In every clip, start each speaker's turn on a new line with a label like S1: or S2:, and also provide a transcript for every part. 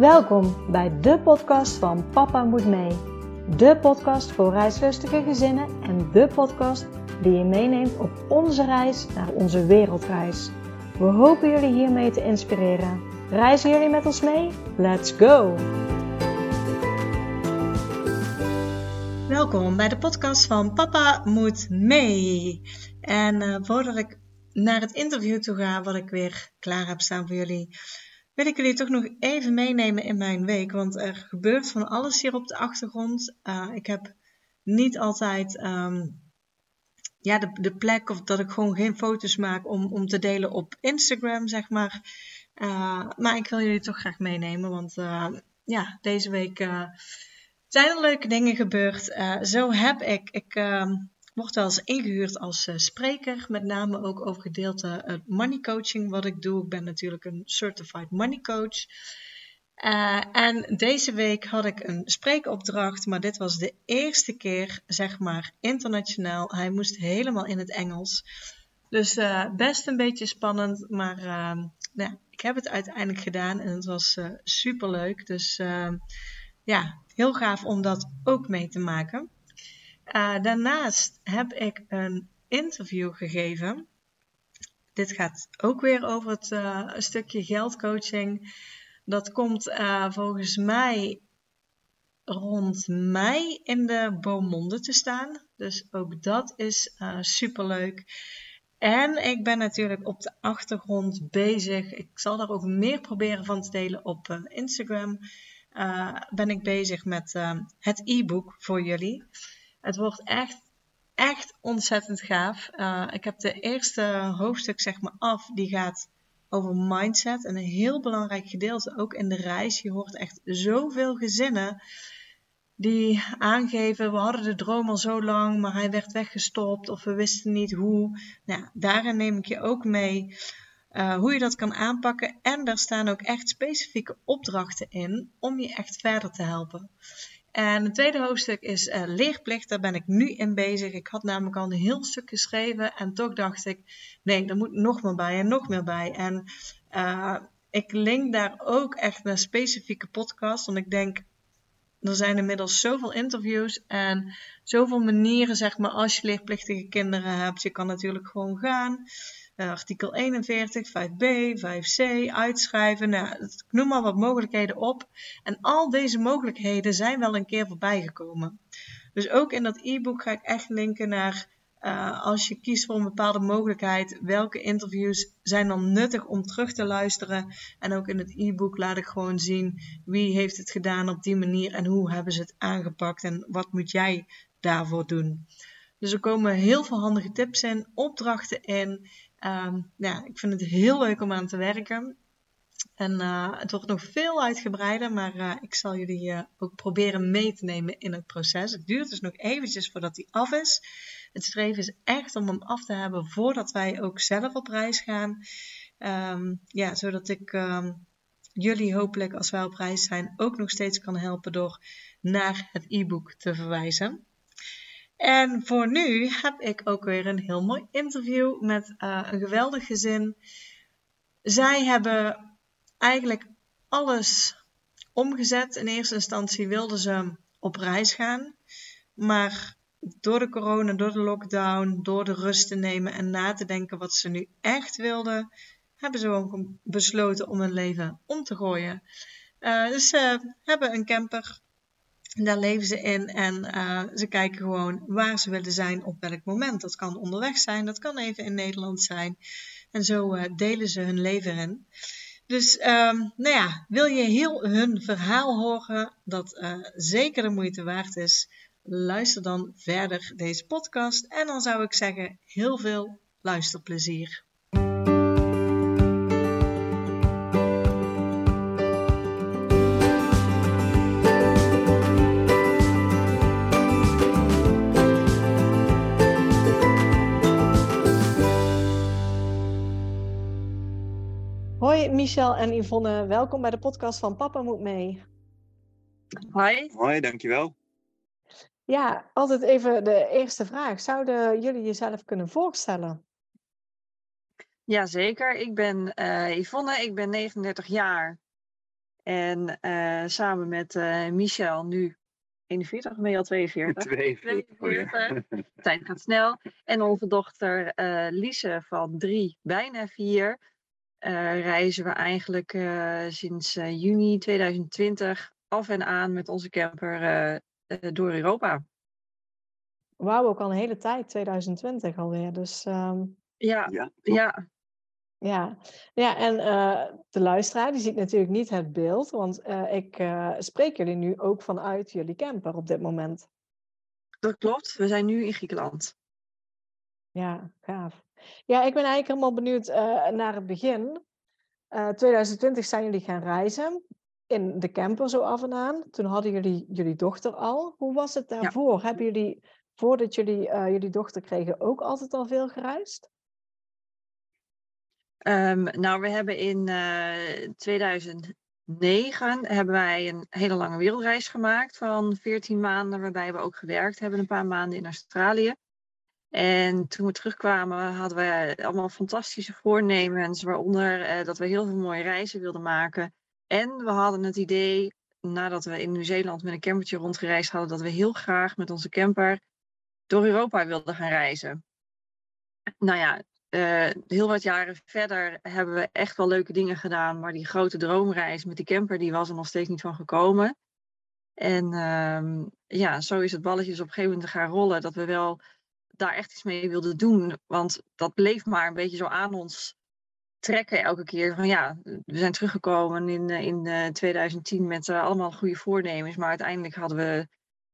S1: Welkom bij de podcast van Papa Moet Mee. De podcast voor reislustige gezinnen en de podcast die je meeneemt op onze reis naar onze wereldreis. We hopen jullie hiermee te inspireren. Reizen jullie met ons mee? Let's go! Welkom bij de podcast van Papa Moet Mee. En uh, voordat ik naar het interview toe ga, wat ik weer klaar heb staan voor jullie, wil ik jullie toch nog even meenemen in mijn week. Want er gebeurt van alles hier op de achtergrond. Uh, ik heb niet altijd um, ja, de, de plek of dat ik gewoon geen foto's maak om, om te delen op Instagram, zeg maar. Uh, maar ik wil jullie toch graag meenemen, want uh, ja, deze week zijn er leuke dingen gebeurd. zo heb ik, ik word wel eens ingehuurd als uh, spreker, met name ook over gedeelte uh, money coaching wat ik doe. Ik ben natuurlijk een certified money coach. Uh, en deze week had ik een spreekopdracht, maar dit was de eerste keer, zeg maar, internationaal. Hij moest helemaal in het Engels. Dus best een beetje spannend, maar ehm, nou, ik heb het uiteindelijk gedaan en het was super leuk. Dus ehm, ja, heel gaaf om dat ook mee te maken. Uh, daarnaast heb ik een interview gegeven. Dit gaat ook weer over het uh, stukje geldcoaching. Dat komt uh, volgens mij rond mei in de Beaumonde te staan. Dus ook dat is super leuk. En ik ben natuurlijk op de achtergrond bezig. Ik zal daar ook meer proberen van te delen op Instagram. ben ik bezig met het e-book voor jullie. Het wordt echt, echt ontzettend gaaf. Uh, ik heb de eerste hoofdstuk zeg maar af. Die gaat over mindset. En een heel belangrijk gedeelte ook in de reis. Je hoort echt zoveel gezinnen die aangeven, we hadden de droom al zo lang, maar hij werd weggestopt of we wisten niet hoe. Nou, daarin neem ik je ook mee uh, hoe je dat kan aanpakken. En daar staan ook echt specifieke opdrachten in om je echt verder te helpen. En het tweede hoofdstuk is uh, leerplicht. Daar ben ik nu in bezig. Ik had namelijk al een heel stuk geschreven. En toch dacht ik, nee, er moet nog meer bij en nog meer bij. En uh, ik link daar ook echt naar specifieke podcasts. Want ik denk, er zijn inmiddels zoveel interviews en zoveel manieren, zeg maar, als je leerplichtige kinderen hebt. Je kan natuurlijk gewoon gaan. Uh, artikel 41, 5b, 5c, uitschrijven. Nou, ik noem maar wat mogelijkheden op. En al deze mogelijkheden zijn wel een keer voorbij gekomen. Dus ook in dat e-book ga ik echt linken naar uh, als je kiest voor een bepaalde mogelijkheid, welke interviews zijn dan nuttig om terug te luisteren. En ook in het e-book laat ik gewoon zien wie heeft het gedaan op die manier en hoe hebben ze het aangepakt en wat moet jij daarvoor doen. Dus er komen heel veel handige tips in, opdrachten in. Um, ja, ik vind het heel leuk om aan te werken. En uh, het wordt nog veel uitgebreider, maar uh, ik zal jullie uh, ook proberen mee te nemen in het proces. Het duurt dus nog eventjes voordat hij af is. Het streven is echt om hem af te hebben voordat wij ook zelf op reis gaan. Um, ja, zodat ik um, jullie hopelijk als wij op reis zijn ook nog steeds kan helpen door naar het e-book te verwijzen. En voor nu heb ik ook weer een heel mooi interview met uh, een geweldig gezin. Zij hebben eigenlijk alles omgezet. In eerste instantie wilden ze op reis gaan. Maar door de corona, door de lockdown, door de rust te nemen en na te denken wat ze nu echt wilden, hebben ze ook besloten om hun leven om te gooien. Uh, dus ze hebben een camper daar leven ze in en uh, ze kijken gewoon waar ze willen zijn op welk moment. Dat kan onderweg zijn, dat kan even in Nederland zijn. En zo uh, delen ze hun leven in. Dus um, nou ja, wil je heel hun verhaal horen, dat uh, zeker de moeite waard is, luister dan verder deze podcast. En dan zou ik zeggen, heel veel luisterplezier. Hoi Michel en Yvonne, welkom bij de podcast van Papa Moet Mee.
S2: Hoi.
S3: Hoi, dankjewel.
S1: Ja, altijd even de eerste vraag. Zouden jullie jezelf kunnen voorstellen?
S2: Jazeker, ik ben uh, Yvonne, ik ben 39 jaar. En uh, samen met uh, Michel, nu 41, ben je al 42?
S3: 42.
S2: 42. De tijd gaat snel. En onze dochter uh, Lise van drie, bijna vier. Reizen we eigenlijk sinds juni 2020 af en aan met onze camper door Europa.
S1: Wauw, ook al een hele tijd, 2020 alweer. Dus, um...
S2: ja, ja, ja.
S1: Ja, ja en uh, de luisteraar die ziet natuurlijk niet het beeld, want uh, ik uh, spreek jullie nu ook vanuit jullie camper op dit moment.
S2: Dat klopt, we zijn nu in Griekenland.
S1: Ja, gaaf. Ja, ik ben eigenlijk helemaal benieuwd naar het begin. 2020 zijn jullie gaan reizen in de camper zo af en aan. Toen hadden jullie jullie dochter al. Hoe was het daarvoor? Ja. Hebben jullie, voordat jullie jullie dochter kregen, ook altijd al veel gereisd?
S2: Um, nou, we hebben in uh, 2009 hebben wij een hele lange wereldreis gemaakt van 14 maanden, waarbij we ook gewerkt hebben een paar maanden in Australië. En toen we terugkwamen hadden we allemaal fantastische voornemens, waaronder uh, dat we heel veel mooie reizen wilden maken. En we hadden het idee, nadat we in Nieuw-Zeeland met een campertje rondgereisd hadden, dat we heel graag met onze camper door Europa wilden gaan reizen. Nou ja, uh, heel wat jaren verder hebben we echt wel leuke dingen gedaan. Maar die grote droomreis met die camper, die was er nog steeds niet van gekomen. En uh, ja, zo is het balletje op een gegeven moment gaan rollen. Dat we wel daar echt iets mee wilden doen. Want dat bleef maar een beetje zo aan ons trekken elke keer. Van ja, we zijn teruggekomen in, eh, in 2010 met uh, allemaal goede voornemens. Maar uiteindelijk hadden we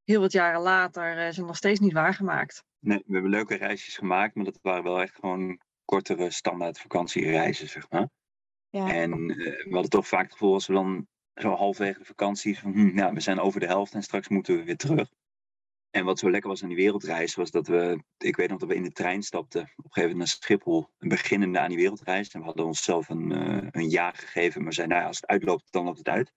S2: heel wat jaren later ze nog steeds niet waargemaakt.
S3: Nee, we hebben leuke reisjes gemaakt, maar dat waren wel echt gewoon kortere standaard vakantiereizen, zeg maar. Ja. En uh, we hadden toch vaak het gevoel als we dan zo halfwege de vakantie van, hm, nou, we zijn over de helft en straks moeten we weer terug. En wat zo lekker was aan die wereldreis, was dat we, ik weet nog dat we in de trein stapten, op een gegeven moment naar Schiphol, een beginnende aan die wereldreis. En we hadden onszelf een, uh, een jaar gegeven, maar zeiden, nou ja, als het uitloopt, dan loopt het uit.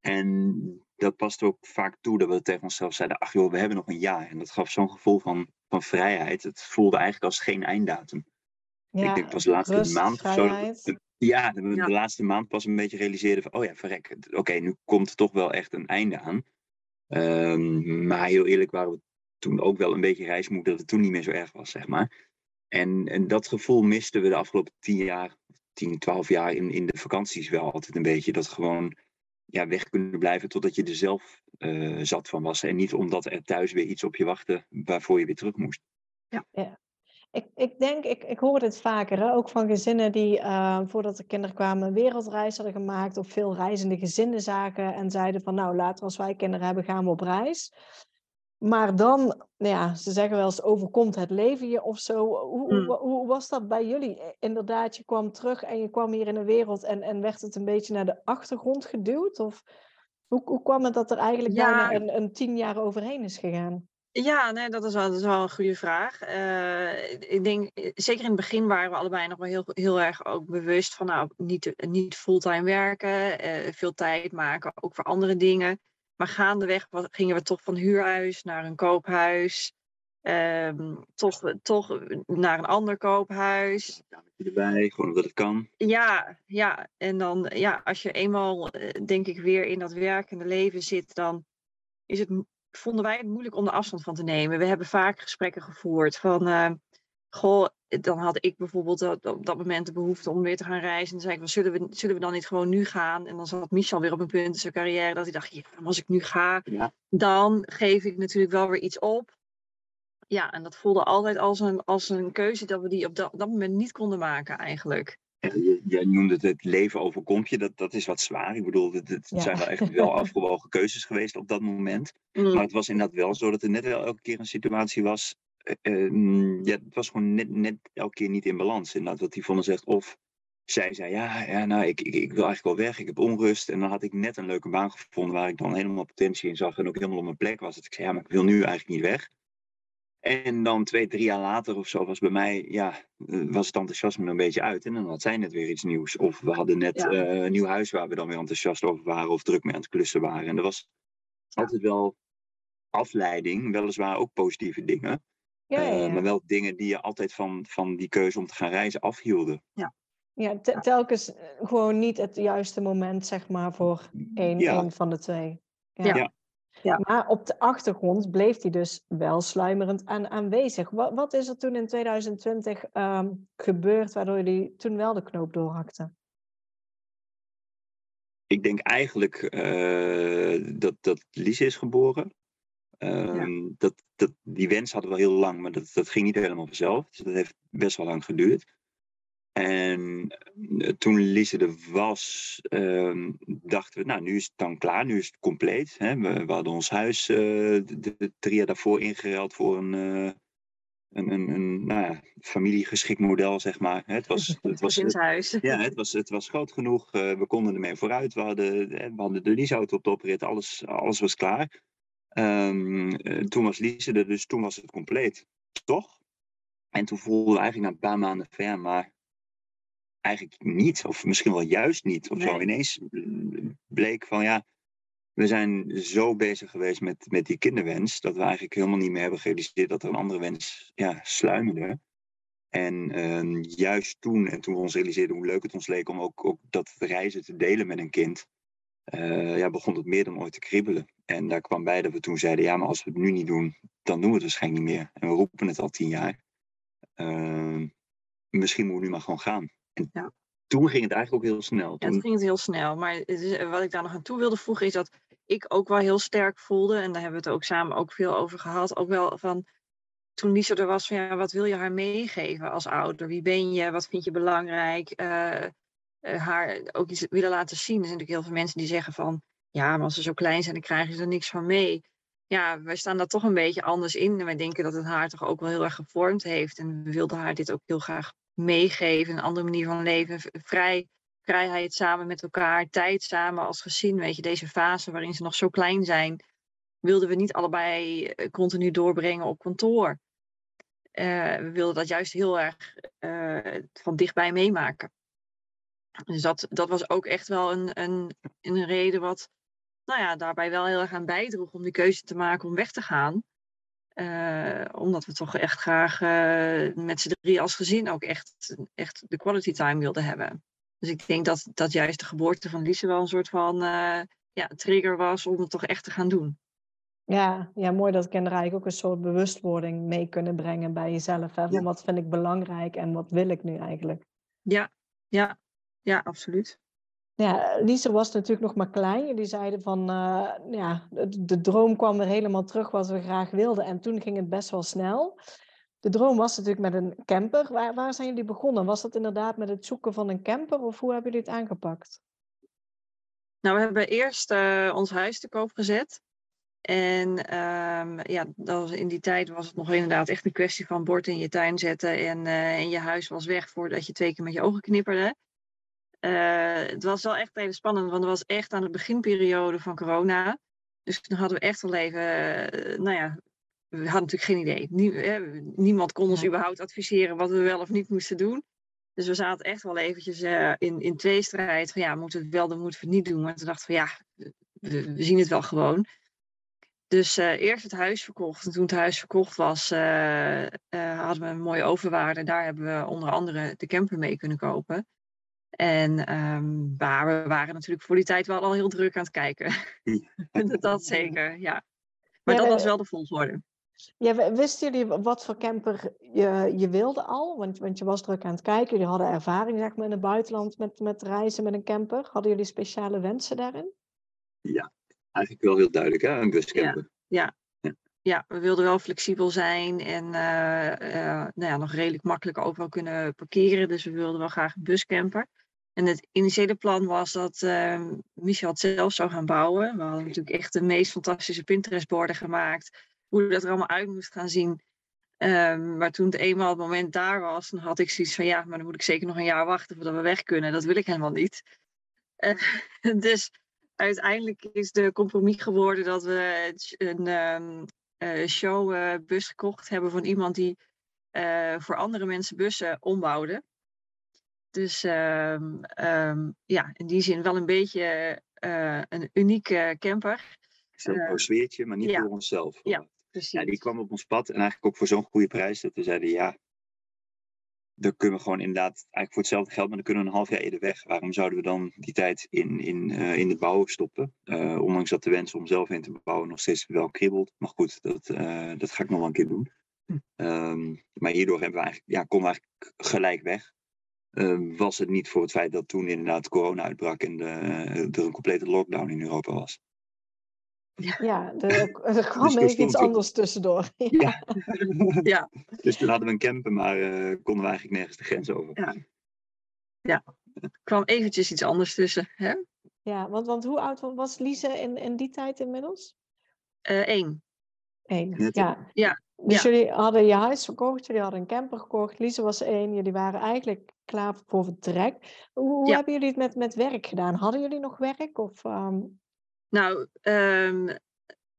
S3: En dat paste ook vaak toe dat we tegen onszelf zeiden, ach joh, we hebben nog een jaar. En dat gaf zo'n gevoel van, van vrijheid. Het voelde eigenlijk als geen einddatum. Ja, ik denk pas de laatste rust, maand of zo. Ja, de, ja. de, laatste maand pas een beetje realiseerde van, oh ja, verrek. Oké, nu komt er toch wel echt een einde aan. Um, maar heel eerlijk waren we toen ook wel een beetje reismoe dat het toen niet meer zo erg was, zeg maar. En, en dat gevoel misten we de afgelopen tien jaar, tien, twaalf jaar in, in de vakanties wel altijd een beetje. Dat gewoon ja, weg kunnen blijven totdat je er zelf uh, zat van was. En niet omdat er thuis weer iets op je wachtte waarvoor je weer terug moest.
S1: Ja, ja. Ik, ik denk, ik, ik hoor het vaker, hè? ook van gezinnen die uh, voordat de kinderen kwamen een wereldreis hadden gemaakt of veel reizende gezinnen zaken en zeiden van nou later als wij kinderen hebben gaan we op reis. Maar dan, nou ja, ze zeggen wel eens overkomt het leven je of zo. Hoe, mm. hoe, hoe, was dat bij jullie? Inderdaad, je kwam terug en je kwam hier in de wereld en, en werd het een beetje naar de achtergrond geduwd? Of hoe, hoe kwam het dat er eigenlijk ja. bijna een, een tien jaar overheen is gegaan?
S2: Ja, nee, dat, is wel, dat is wel een goede vraag. Uh, ik denk, zeker in het begin waren we allebei nog wel heel, heel erg ook bewust van nou, niet, niet fulltime werken, uh, veel tijd maken, ook voor andere dingen. Maar gaandeweg gingen we toch van huurhuis naar een koophuis, um, toch, toch naar een ander koophuis.
S3: Erbij, gewoon omdat het kan.
S2: Ja, ja, en dan ja, als je eenmaal, denk ik, weer in dat werkende leven zit, dan is het vonden wij het moeilijk om er afstand van te nemen. We hebben vaak gesprekken gevoerd van, uh, goh, dan had ik bijvoorbeeld op dat moment de behoefte om weer te gaan reizen. En dan zei ik, well, zullen, we, zullen we dan niet gewoon nu gaan? En dan zat Michel weer op een punt in zijn carrière dat hij dacht, ja, als ik nu ga, ja. dan geef ik natuurlijk wel weer iets op. Ja, en dat voelde altijd als een, als een keuze dat we die op dat, dat moment niet konden maken eigenlijk.
S3: Jij noemde het, het leven overkomt je, dat, dat is wat zwaar. Ik bedoel, het, het zijn wel echt wel afgewogen keuzes geweest op dat moment. Mm. Maar het was inderdaad wel zo dat er net wel elke keer een situatie was. Uh, ja, het was gewoon net, net elke keer niet in balans. Inderdaad, wat Yvonne zegt, of zij zei, ja, ja nou, ik, ik, ik, wil eigenlijk wel weg, ik heb onrust. En dan had ik net een leuke baan gevonden waar ik dan helemaal potentie in zag en ook helemaal op mijn plek was. Dat ik zei, ja, maar ik wil nu eigenlijk niet weg. En dan twee, drie jaar later of zo was bij mij, ja, eh, was het enthousiasme een beetje uit. En dan had zij net weer iets nieuws. Of we hadden net uh, een nieuw huis waar we dan weer enthousiast over waren of druk mee aan het klussen waren. En er was altijd wel afleiding, weliswaar ook positieve dingen. Ja, uh, maar wel dingen die je altijd van, van die keuze om te gaan reizen afhielden.
S2: Ja.
S1: Ja, telkens gewoon niet het juiste moment, zeg maar, voor één, één van de twee.
S3: Ja. Ja.
S1: Maar op de achtergrond bleef hij dus wel sluimerend aan, aanwezig. Wat, wat is er toen in 2020 ehm, gebeurd waardoor jullie toen wel de knoop doorhakte?
S3: Ik denk eigenlijk uh, dat, dat Lise is geboren. Ehm, dat, dat, die wens hadden we heel lang, maar dat, dat ging niet helemaal vanzelf. Dus dat heeft best wel lang geduurd. En eh, toen Lise er was, uh, dachten we, nou, nu is het dan klaar, nu is het compleet. Hè. We, we, hadden ons huis uh, de, de, drie jaar daarvoor ingeruild voor een, uh, een, een, een nou ja, familiegeschikt model, zeg maar. Het was,
S2: het was, huis.
S3: Ja, het was, het was groot genoeg. we konden ermee vooruit. We hadden, we hadden de leaseauto op de oprit, alles, alles was klaar. Um, toen was Lise er, dus toen was het compleet. Toch? En toen voelden we eigenlijk na een paar maanden ver, maar eigenlijk niet, of misschien wel juist niet. Of zo ineens bleek van ja, we zijn zo bezig geweest met, met die kinderwens, dat we eigenlijk helemaal niet meer hebben gerealiseerd dat er een andere wens ja, sluimerde. En uh, juist toen, en toen we ons realiseerden hoe leuk het ons leek om ook, ook dat reizen te delen met een kind, uh, ja, begon het meer dan ooit te kriebelen. En daar kwam bij dat we toen zeiden, ja, maar als we het nu niet doen, dan doen we het waarschijnlijk niet meer. En we roepen het al tien jaar. Uh, misschien moeten we nu maar gewoon gaan. Ja. toen ging het eigenlijk ook heel snel.
S2: Toen... Ja, toen ging het heel snel. Maar wat ik daar nog aan toe wilde voegen is dat ik ook wel heel sterk voelde, en daar hebben we het ook samen ook veel over gehad, ook wel van toen Lisa er was van ja, wat wil je haar meegeven als ouder? Wie ben je? Wat vind je belangrijk? Uh, haar ook iets willen laten zien. Er zijn natuurlijk heel veel mensen die zeggen van ja, maar als ze zo klein zijn, dan krijgen ze er niks van mee. Ja, wij staan daar toch een beetje anders in. En wij denken dat het haar toch ook wel heel erg gevormd heeft. En we wilden haar dit ook heel graag meegeven. Een andere manier van leven. Vrij, vrijheid samen met elkaar. Tijd samen als gezin. Weet je, deze fase waarin ze nog zo klein zijn. Wilden we niet allebei eh, continu doorbrengen op kantoor. Uh, we wilden dat juist heel erg uh, van dichtbij meemaken. Dus dat, dat was ook echt wel een, een, een reden wat nou ja, daarbij wel heel erg aan bijdroeg om die keuze te maken om weg te gaan. Uh, omdat we toch echt graag uh, met z'n drie als gezin ook echt, echt de quality time wilden hebben. Dus ik denk dat, dat juist de geboorte van Lise wel een soort van uh, ja, trigger was om het toch echt te gaan doen.
S1: Ja, ja, mooi dat kinderen eigenlijk ook een soort bewustwording mee kunnen brengen bij jezelf. Hè? Van wat vind ik belangrijk en wat wil ik nu eigenlijk?
S2: Ja, ja, ja, absoluut.
S1: Ja, Lise was natuurlijk nog maar klein. Jullie zeiden van, uh, ja, de, droom kwam weer helemaal terug wat we graag wilden. En toen ging het best wel snel. De droom was natuurlijk met een camper. Waar, waar zijn jullie begonnen? Was dat inderdaad met het zoeken van een camper of hoe hebben jullie het aangepakt?
S2: Nou, we hebben eerst uh, ons huis te koop gezet. En um, ja, dat was, in die tijd was het nog inderdaad echt een kwestie van bord in je tuin zetten. En, uh, en je huis was weg voordat je twee keer met je ogen knipperde. Uh, het was wel echt even spannend, want het was echt aan de beginperiode van corona. Dus toen hadden we echt wel even, uh, nou ja, we hadden natuurlijk geen idee. Nie, niemand kon ons überhaupt adviseren wat we wel of niet moesten doen. Dus we zaten echt wel eventjes uh, in, in tweestrijd van ja, moeten we het wel doen, moeten we het niet doen. Maar toen dachten we ja, we, we zien het wel gewoon. Dus eerst het huis verkocht. En toen het huis verkocht was, hadden we een mooie overwaarde. Daar hebben we onder andere de camper mee kunnen kopen. En um, maar we waren natuurlijk voor die tijd wel al heel druk aan het kijken. dat zeker, ja. Maar dat was wel de volgorde.
S1: Ja, wisten jullie wat voor camper je, je wilde al? Want, want je was druk aan het kijken. Jullie hadden ervaring zeg maar, in het buitenland met, met reizen met een camper. Hadden jullie speciale wensen daarin?
S3: Ja, eigenlijk wel heel duidelijk, hè? een buscamper.
S2: Ja, ja. ja. we wilden wel flexibel zijn en uh, uh, nou ja, nog redelijk makkelijk overal kunnen parkeren. Dus we wilden wel graag een buscamper. En het initiële plan was dat uh, Michel het zelf zou gaan bouwen. We hadden natuurlijk echt de meest fantastische Pinterest-borden gemaakt. Hoe dat er allemaal uit moest gaan zien. Um, maar toen het eenmaal het moment daar was, dan had ik zoiets van ja, maar dan moet ik zeker nog een jaar wachten voordat we weg kunnen. Dat wil ik helemaal niet. Uh, dus uiteindelijk is de compromis geworden dat we een um, uh, showbus gekocht hebben van iemand die voor andere mensen bussen ombouwde. Dus um, um, ja, in die zin wel een beetje uh, een unieke camper.
S3: Zo'n uh, sfeertje, maar niet ja. voor onszelf.
S2: Ja, precies. Ja,
S3: die kwam op ons pad en eigenlijk ook voor zo'n goede prijs dat we zeiden ja, dan kunnen we gewoon inderdaad, eigenlijk voor hetzelfde geld, maar dan kunnen we een half jaar eerder weg. Waarom zouden we dan die tijd in, in, uh, in het bouwen stoppen? Uh, ondanks dat de wens om zelf in te bouwen nog steeds wel kribbelt. Maar goed, dat, uh, dat ga ik nog wel een keer doen. Hm. Um, maar hierdoor hebben we eigenlijk, ja, konden we eigenlijk gelijk weg. Uh, was het niet voor het feit dat toen inderdaad corona uitbrak en de, er een complete lockdown in Europa was.
S1: Ja, er, er kwam dus even iets anders tussendoor.
S3: Ja. ja. Dus toen hadden we een camper, maar uh, konden we eigenlijk nergens de grens over.
S2: Ja, ja. er kwam eventjes iets anders tussen. Hè?
S1: Ja, want, want hoe oud was Lise in, in die tijd inmiddels?
S2: Eén.
S1: Uh, Eén, ja.
S2: ja.
S1: Dus jullie hadden je huis verkocht, jullie hadden een camper gekocht. Lise was één, jullie waren eigenlijk klaar voor vertrek. Hoe, ja. hebben jullie het met, met werk gedaan? Hadden jullie nog werk? Of, um...
S2: Nou, um,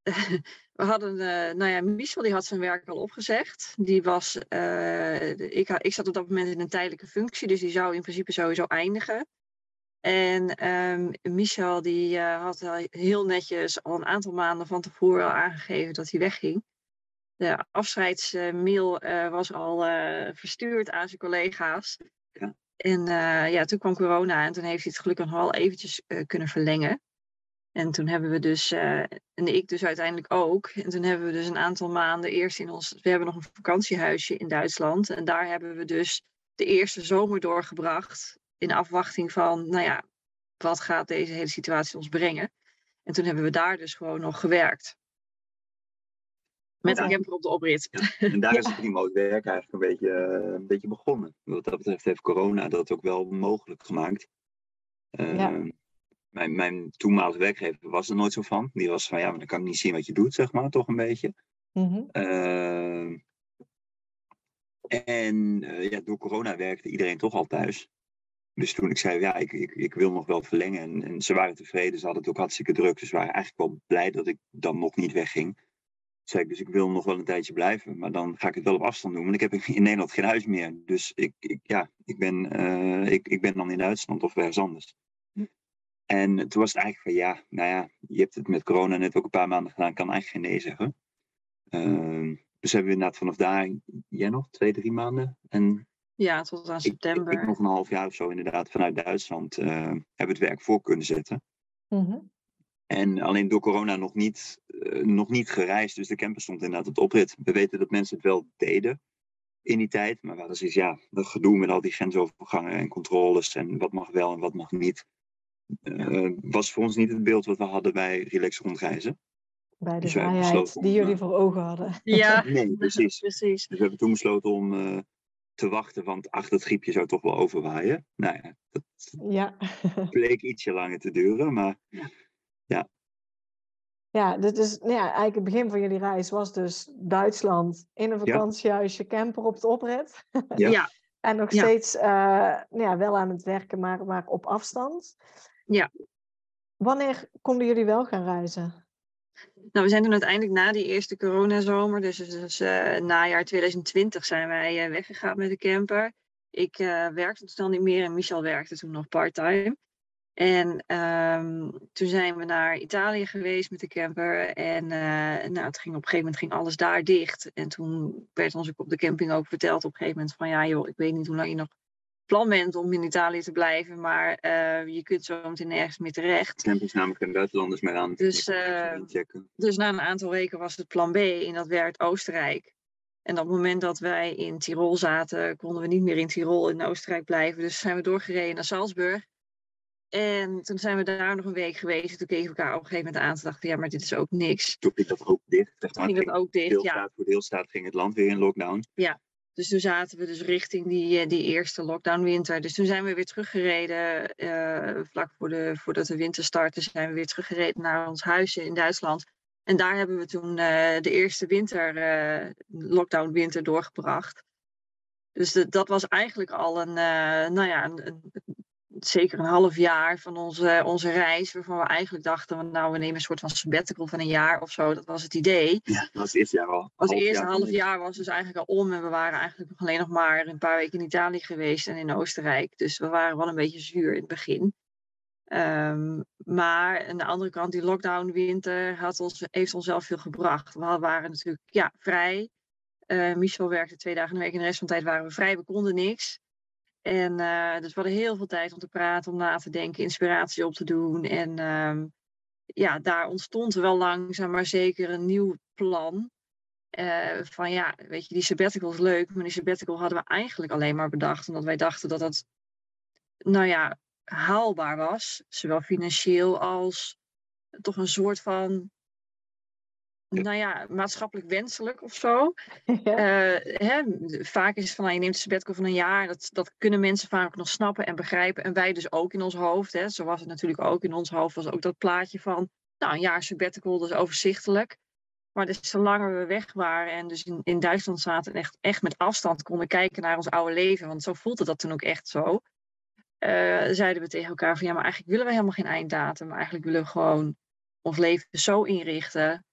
S2: we hadden, uh, nou ja, Michel die had zijn werk al opgezegd. Die was, uh, ik, ik zat op dat moment in een tijdelijke functie, dus die zou in principe sowieso eindigen. En um, Michel die uh, had heel netjes al een aantal maanden van tevoren al aangegeven dat hij wegging. De afscheidsmail was al verstuurd aan zijn collega's. En ja, toen kwam corona en toen heeft hij het gelukkig nog wel eventjes kunnen verlengen. En toen hebben we dus, uh, en ik dus uiteindelijk ook. En toen hebben we dus een aantal maanden eerst in ons, we hebben nog een vakantiehuisje in Duitsland. En daar hebben we dus de eerste zomer doorgebracht. In afwachting van, nou ja, wat gaat deze hele situatie ons brengen? En toen hebben we daar dus gewoon nog gewerkt. Met een camper op de oprit.
S3: Ja, en daar is het remote werk eigenlijk een beetje, uh, een beetje begonnen. Wat dat betreft heeft corona dat ook wel mogelijk gemaakt. Uh, ja ehm, mijn, mijn toenmalige werkgever was er nooit zo van. Die was van, ja, maar dan kan ik niet zien wat je doet, zeg maar, toch een beetje. Mm-hmm. Uh, en uh, ja, door corona werkte iedereen toch al thuis. Dus toen ik zei, ja, ik, ik, ik wil nog wel verlengen. En, en, ze waren tevreden, ze hadden het ook hartstikke druk. Dus ze waren eigenlijk wel blij dat ik dan nog niet wegging. Zei ik, dus ik wil nog wel een tijdje blijven. Maar dan ga ik het wel op afstand doen. Want ik heb in Nederland geen huis meer. Dus ik, ik ja, ik ben, uh, ik, ik ben dan in Duitsland of ergens anders. En toen was het eigenlijk van ja, nou ja, je hebt het met corona net ook een paar maanden gedaan, kan eigenlijk geen nee zeggen. Uh, dus hebben we inderdaad vanaf daar, jij nog, twee, drie maanden? En
S2: ja, tot aan september.
S3: Ik, ik, nog een half jaar of zo inderdaad vanuit Duitsland uh, hebben het werk voor kunnen zetten. Mm-hmm. En alleen door corona nog niet, uh, nog niet gereisd, dus de camper stond inderdaad op de oprit. We weten dat mensen het wel deden in die tijd, maar we hadden ja, dat gedoe met al die grensovergangen en controles en wat mag wel en wat mag niet uh, was voor ons niet het beeld wat we hadden bij Relax Rondreizen.
S1: Bij de dus vrijheid die jullie eh, voor ogen hadden.
S2: Ja,
S3: nee, precies. precies. Dus we hebben toen besloten om uh, te wachten, want ach, dat griepje zou toch wel overwaaien. Nou ja, dat
S1: ja.
S3: bleek ietsje langer te duren, maar ja. Ja,
S1: ja dus nou ja, eigenlijk het begin van jullie reis was dus Duitsland in een vakantiehuisje, camper op de oprit.
S3: Ja. ja.
S1: En nog steeds uh, ja, wel aan het werken, maar, maar op afstand.
S2: Ja.
S1: Wanneer konden jullie wel gaan reizen?
S2: Nou, we zijn toen uiteindelijk na die eerste coronazomer, dus, dus uh, najaar 2020, zijn wij uh, weggegaan met de camper. Ik uh, werkte toen al niet meer en Michel werkte toen nog part-time. En um, toen zijn we naar Italië geweest met de camper. En uh, nou, het ging op een gegeven moment ging alles daar dicht. En toen werd ons ook op de camping ook verteld op een gegeven moment van ja joh, ik weet niet hoe lang je nog plan bent om in Italië te blijven, maar uh, je kunt zo meteen nergens meer terecht.
S3: Campings namelijk geen buitenlanders meer aan.
S2: Dus, uh, dus na een aantal weken was het plan B en dat werd Oostenrijk. En op het moment dat wij in Tirol zaten, konden we niet meer in Tirol in Oostenrijk blijven. Dus zijn we doorgereden naar Salzburg. En toen zijn we daar nog een week geweest. Toen keken we elkaar op een gegeven moment aan. Toen dachten ja, maar dit is ook niks.
S3: Toen ging dat ook dicht. Zeg
S2: maar. Ging dat ook dicht,
S3: ja. Voor deelstaat ging het land weer in lockdown.
S2: Ja, dus toen zaten we dus richting die, eh, die eerste lockdown-winter. Dus toen zijn we weer teruggereden, uh, vlak voor de, voordat de winter startte, zijn we weer teruggereden naar ons huisje in Duitsland. En daar hebben we toen uh, de eerste winter, uh, lockdown-winter doorgebracht. Dus de, dat was eigenlijk al een, nou ja, een, een, zeker een half jaar van onze, onze reis, waarvan we eigenlijk dachten, nou, we nemen een soort van sabbatical van een jaar of zo. Dat was het idee.
S3: Ja, dat was het eerste jaar al.
S2: Als eerste half jaar was dus eigenlijk al om en we waren eigenlijk nog alleen nog maar een paar weken in Italië geweest en in Oostenrijk. Dus we waren wel een beetje zuur in het begin. Um, maar aan de andere kant, die lockdown winter had ons, heeft ons wel veel gebracht. We waren natuurlijk ja, vrij. Michel werkte twee dagen in de week en de rest van de tijd waren we vrij. We konden niks. En dus we hadden heel veel tijd om te praten, om na te denken, inspiratie op te doen. En ehm, ja, daar ontstond wel langzaam maar zeker een nieuw plan. Uh, van ja, weet je, die sabbatical is leuk, maar die sabbatical hadden we eigenlijk alleen maar bedacht omdat wij dachten dat dat, nou ja, haalbaar was. Zowel financieel als toch een soort van, nou ja, maatschappelijk wenselijk of zo. Ja. Uh, hè, vaak is het van, nou, je neemt een sabbatical van een jaar, dat, dat kunnen mensen vaak nog snappen en begrijpen. En wij dus ook in ons hoofd. Hè. Zo was het natuurlijk ook in ons hoofd, was ook dat plaatje van, nou, een jaar sabbatical, dat is overzichtelijk. Maar dus zolang we weg waren en dus in, in Duitsland zaten en echt, echt met afstand konden kijken naar ons oude leven, want zo voelde dat toen ook echt zo, uh, zeiden we tegen elkaar van ja, maar eigenlijk willen we helemaal geen einddatum. Maar eigenlijk willen we gewoon ons leven zo inrichten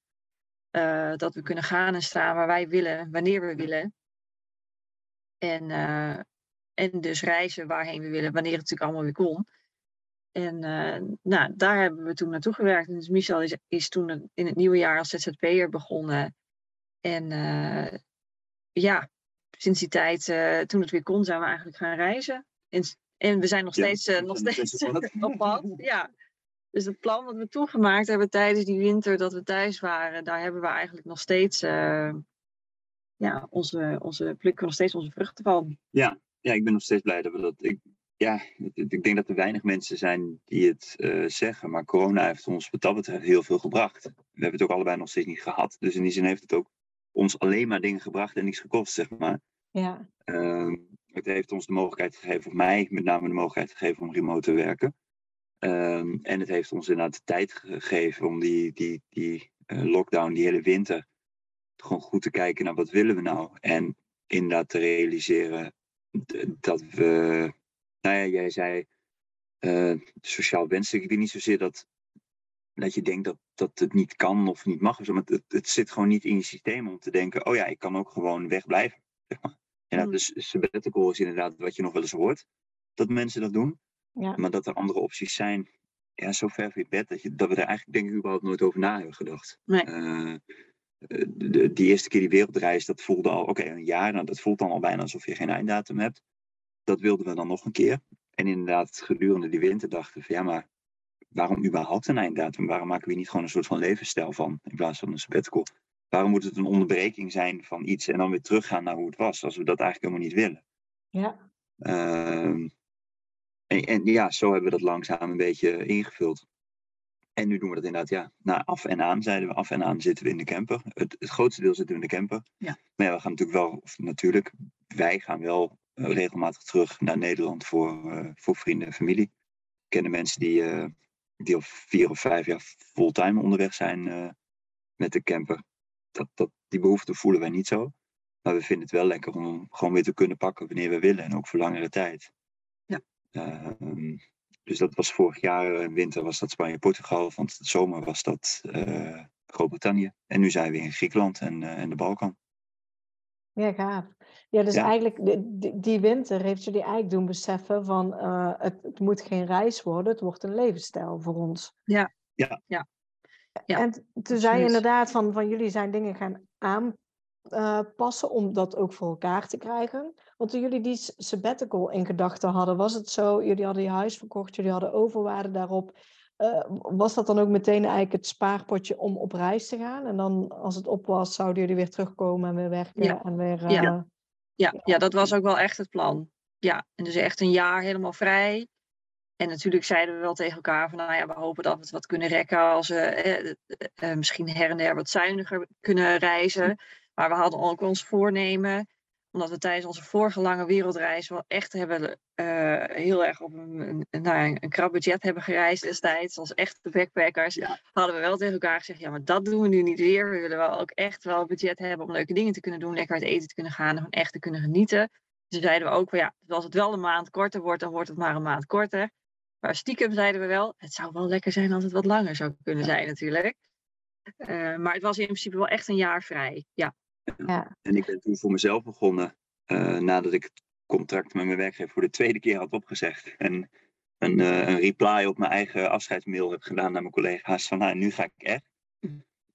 S2: uh, dat we kunnen gaan en staan waar wij willen, wanneer we willen. En, uh, en dus reizen waarheen we willen, wanneer het natuurlijk allemaal weer kon. En uh, nou, daar hebben we toen naartoe gewerkt. En dus Michel is, is toen in het nieuwe jaar als ZZP'er begonnen. En ja, sinds die tijd, toen het weer kon, zijn we eigenlijk gaan reizen. En, en we zijn nog steeds, nog steeds op pad. Ja. Dus het plan wat we toen gemaakt hebben tijdens die winter dat we thuis waren, daar hebben we eigenlijk nog steeds, ja, onze, onze plukken nog steeds onze vruchten van.
S3: Ja, ja, ik ben nog steeds blij dat we dat. Ik, ja, ik denk dat er weinig mensen zijn die het uh, zeggen. Maar corona heeft ons wat dat betreft heel veel gebracht. We hebben het ook allebei nog steeds niet gehad. Dus in die zin heeft het ook ons alleen maar dingen gebracht en niets gekost, zeg maar.
S1: Ja.
S3: Uh, het heeft ons de mogelijkheid gegeven, of mij met name de mogelijkheid gegeven om remote te werken. Uh, en het heeft ons inderdaad de tijd gegeven om die, die, die uh, lockdown, die hele winter, gewoon goed te kijken naar wat willen we nou. En inderdaad te realiseren dat we nou ja, jij zei uh, sociaal wenselijk. Ik denk niet zozeer dat, dat je denkt dat, dat het niet kan of niet mag. Of zo, maar het, het zit gewoon niet in je systeem om te denken: oh ja, ik kan ook gewoon wegblijven. Zeg maar. Ja, mm. Dus sabbatical is inderdaad wat je nog wel eens hoort, dat mensen dat doen. Ja. Maar dat er andere opties zijn, ja, zo ver van je bed, dat, je, dat we er eigenlijk denk ik überhaupt nooit over na hebben gedacht.
S2: Nee. Uh,
S3: de, die eerste keer die wereldreis, dat voelde al, oké, okay, een jaar, nou, dat voelt dan al bijna alsof je geen einddatum hebt dat wilden we dan nog een keer. En inderdaad, gedurende die winter dachten we ja, maar waarom überhaupt een einddatum? Waarom maken we niet gewoon een soort van levensstijl van in plaats van een sabbatical? Waarom moet het een onderbreking zijn van iets en dan weer teruggaan naar hoe het was, als we dat eigenlijk helemaal niet willen?
S1: Ja.
S3: Uh, en, en, ja, zo hebben we dat langzaam een beetje ingevuld. En nu doen we dat inderdaad, ja, na af en aan zeiden we, af en aan zitten we in de camper. Het, het grootste deel zitten we in de camper.
S2: Ja.
S3: Maar ja, we gaan natuurlijk wel, of natuurlijk, wij gaan wel eh, regelmatig terug naar Nederland voor, uh, voor vrienden en familie. Ik ken mensen die, uh, die al vier of vijf jaar fulltime onderweg zijn met de camper. Dat, dat, die behoefte voelen wij niet zo. Maar we vinden het wel lekker om gewoon weer te kunnen pakken wanneer we willen en ook voor langere tijd. Ehm, dus dat was vorig jaar in winter was dat Spanje-Portugal, want de zomer was dat Groot-Brittannië. En nu zijn we in Griekenland en, en de Balkan.
S1: Ja, gaaf. Ja, dus eigenlijk die, die winter heeft jullie eigenlijk doen beseffen van uh, het, het moet geen reis worden, het wordt een levensstijl voor ons.
S2: Ja.
S3: Ja.
S2: ja.
S1: ja. En toen zei je inderdaad van, van jullie zijn dingen gaan aanpassen uh, om dat ook voor elkaar te krijgen. Want toen jullie die sabbatical in gedachten hadden, was het zo, jullie hadden je huis verkocht, jullie hadden overwaarde daarop. Uh, was dat dan ook meteen eigenlijk het spaarpotje om op reis te gaan? En dan als het op was, zouden jullie weer terugkomen en weer werken
S2: ja.
S1: en weer...
S2: Uh, ja. Ja, ja, dat was ook wel echt het plan. Ja, en dus echt een jaar helemaal vrij. En natuurlijk zeiden we wel tegen elkaar van, nou ja, we hopen dat we het wat kunnen rekken als we eh, eh, misschien her en der wat zuiniger kunnen reizen. Maar we hadden ook ons voornemen omdat we tijdens onze vorige lange wereldreis wel echt hebben uh, heel erg op een, een, nou, een krap budget hebben gereisd destijds. Als echte backpackers
S3: ja.
S2: hadden we wel tegen elkaar gezegd, ja maar dat doen we nu niet weer. We willen wel ook echt wel budget hebben om leuke dingen te kunnen doen. Lekker uit eten te kunnen gaan en gewoon echt te kunnen genieten. Dus zeiden we ook, ja, als het wel een maand korter wordt, dan wordt het maar een maand korter. Maar stiekem zeiden we wel, het zou wel lekker zijn als het wat langer zou kunnen zijn natuurlijk. Uh, maar het was in principe wel echt een jaar vrij, ja.
S1: Ja.
S3: En ik ben toen voor mezelf begonnen, uh, nadat ik het contract met mijn werkgever voor de tweede keer had opgezegd. En een, uh, een reply op mijn eigen afscheidsmail heb gedaan naar mijn collega's van nou, nu ga ik echt.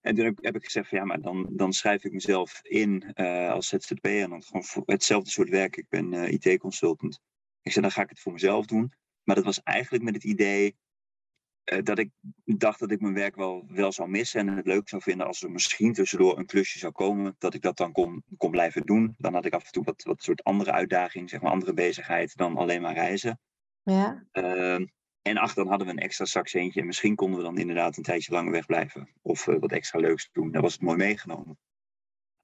S3: En toen heb ik gezegd van ja, maar dan, dan schrijf ik mezelf in uh, als ZZP'er en dan gewoon voor hetzelfde soort werk. Ik ben IT-consultant. Ik zei, dan ga ik het voor mezelf doen. Maar dat was eigenlijk met het idee dat ik dacht dat ik mijn werk wel, wel zou missen en het leuk zou vinden als er misschien tussendoor een klusje zou komen, dat ik dat dan kon, kon blijven doen. Dan had ik af en toe wat, wat soort andere uitdaging, zeg maar andere bezigheid dan alleen maar reizen.
S1: Ja.
S3: Ehm, en ach, dan hadden we een extra zakcentje. En misschien konden we dan inderdaad een tijdje langer wegblijven. Of uh, wat extra leuks doen. Dat was het mooi meegenomen.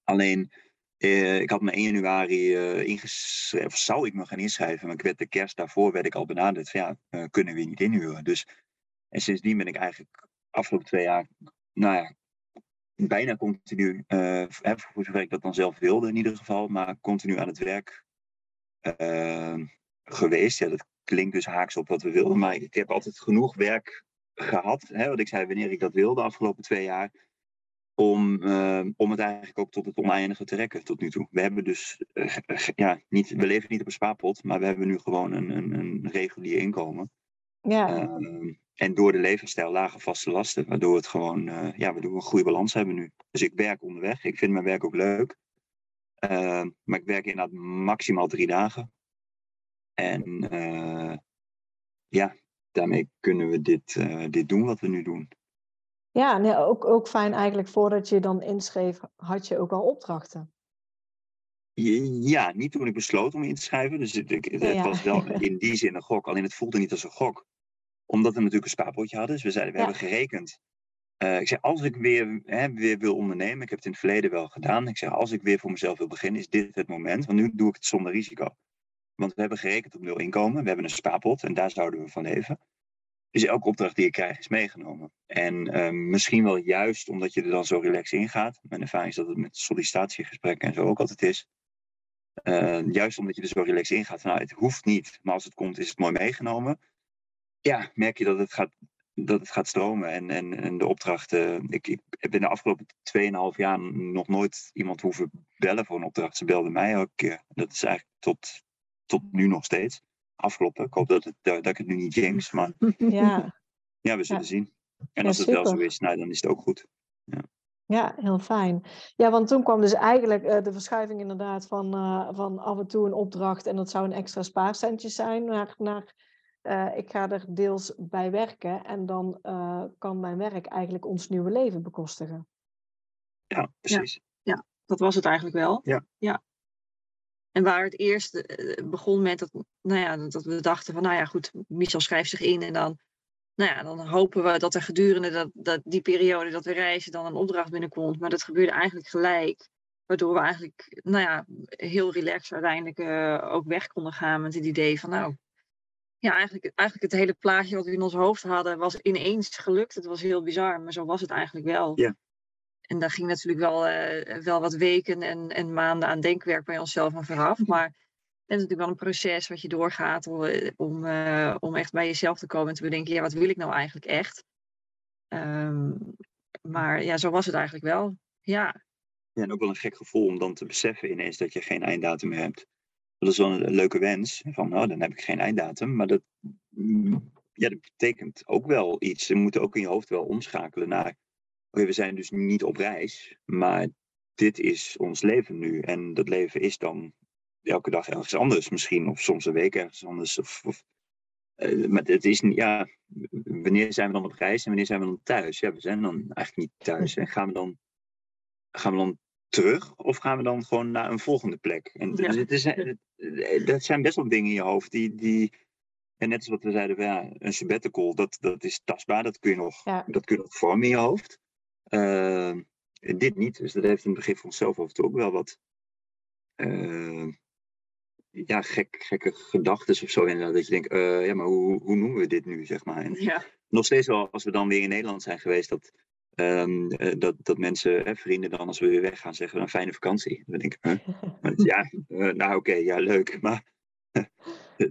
S3: Alleen, uh, ik had me 1 januari uh, ingeschreven. Of zou ik me gaan inschrijven. Maar ik werd de kerst daarvoor werd ik al benaderd. Van, ja, kunnen we niet inhuren. Dus, en sindsdien ben ik eigenlijk afgelopen twee jaar. Nou ja, bijna continu. voor zover ik dat dan zelf wilde in ieder geval. Maar continu aan het werk geweest. Ja, dat klinkt dus haaks op wat we wilden. Maar ik heb altijd genoeg werk gehad. Hè, wat ik zei, wanneer ik dat wilde de afgelopen twee jaar. Om, uh, om het eigenlijk ook tot het oneindige te rekken tot nu toe. We hebben dus, uh, ja, niet, we leven niet op een spaarpot, maar we hebben nu gewoon een, een, een regulier inkomen.
S1: Ja.
S3: Uh, en door de levensstijl lage vaste lasten, waardoor het gewoon, ja, waardoor we een goede balans hebben nu. Dus ik werk onderweg. Ik vind mijn werk ook leuk. maar ik werk inderdaad maximaal drie dagen. En uh, ja, daarmee kunnen we dit, uh, dit doen wat we nu doen.
S1: Ja, nee, ook, ook fijn eigenlijk voordat je dan inschreef, had je ook al opdrachten.
S3: Ja, niet toen ik besloot om in te schrijven. Dus het, het ja. was wel in die zin een gok. Alleen het voelde niet als een gok. Omdat we natuurlijk een spaarpotje hadden. Dus we zeiden, we ja. hebben gerekend. Uh, ik zei, als ik weer, hè, weer wil ondernemen, ik heb het in het verleden wel gedaan. Ik zeg, als ik weer voor mezelf wil beginnen, is dit het moment. Want nu doe ik het zonder risico. Want we hebben gerekend op nul inkomen. We hebben een spaarpot en daar zouden we van leven. Dus elke opdracht die je krijgt is meegenomen. En uh, misschien wel juist omdat je er dan zo relaxed in gaat. Mijn ervaring is dat het met sollicitatiegesprekken en zo ook altijd is. Uh, juist omdat je er zo relaxed in gaat. Nou, het hoeft niet, maar als het komt is het mooi meegenomen. Ja, merk je dat het gaat, dat het gaat stromen. En, en, en de opdrachten. Ik, ik heb in de afgelopen 2,5 jaar nog nooit iemand hoeven bellen voor een opdracht. Ze belden mij elke keer. Dat is eigenlijk tot tot nu nog steeds. Afkloppen. Ik hoop dat, het, dat ik het nu niet jinx, maar
S1: ja,
S3: ja we zullen ja. zien. En als ja, het wel zo is, nou, dan is het ook goed. Ja.
S1: Ja, heel fijn. Ja, want toen kwam dus eigenlijk uh, de verschuiving inderdaad van, uh, van af en toe een opdracht en dat zou een extra spaarcentje zijn, naar, naar uh, ik ga er deels bij werken en dan kan mijn werk eigenlijk ons nieuwe leven bekostigen.
S3: Ja, precies.
S2: Ja, ja dat was het eigenlijk wel.
S3: Ja.
S2: ja. En waar het eerst eh, begon met dat, nou ja, dat we dachten van, nou ja, goed, Michel schrijft zich in en dan, nou ja, dan hopen we dat er gedurende dat, dat, die periode dat we reizen dan een opdracht binnenkomt. Maar dat gebeurde eigenlijk gelijk. Waardoor we eigenlijk, nou ja, heel relaxed uiteindelijk uh, ook weg konden gaan met het idee van, nou, ja, eigenlijk, eigenlijk het hele plaatje wat we in ons hoofd hadden was ineens gelukt. Het was heel bizar, maar zo was het eigenlijk wel.
S3: Ja.
S2: En daar ging natuurlijk wel, uh, wel wat weken en, en maanden aan denkwerk bij onszelf aan vooraf. Maar het is natuurlijk wel een proces wat je doorgaat om, om, uh, om echt bij jezelf te komen en te bedenken, ja, wat wil ik nou eigenlijk echt? Um, maar ja, zo was het eigenlijk wel. Ja.
S3: ja. En ook wel een gek gevoel om dan te beseffen ineens dat je geen einddatum meer hebt. Dat is wel een leuke wens. Van, nou, dan heb ik geen einddatum. Maar dat, ja, dat betekent ook wel iets. Je moet ook in je hoofd wel omschakelen naar okay, we zijn dus niet op reis, maar dit is ons leven nu. En dat leven is dan elke dag ergens anders misschien, of soms een week ergens anders. Of, uh, maar het is niet, ja, wanneer zijn we dan op reis en wanneer zijn we dan thuis? Ja, we zijn dan eigenlijk niet thuis. En gaan we dan, gaan we dan terug of gaan we dan gewoon naar een volgende plek? En dus het is, het, dat zijn best wel dingen in je hoofd die, die en net als wat we zeiden, ja, een sabbatical, dat, dat is tastbaar, dat kun je nog,
S1: ja.
S3: dat kun je nog vormen in je hoofd. Uh, dit niet. Dus dat heeft een begrip van onszelf ook wel wat uh, ja, gek, gekke gedachten of zo. Inderdaad, dat je denkt, uh, ja, maar hoe, hoe noemen we dit nu, zeg maar. En
S2: ja.
S3: Nog steeds wel, als we dan weer in Nederland zijn geweest, dat, um, dat, dat mensen, hè, vrienden dan, als we weer weggaan, zeggen een fijne vakantie. Dan denk ik, huh? ja, nou oké, okay, ja, leuk, maar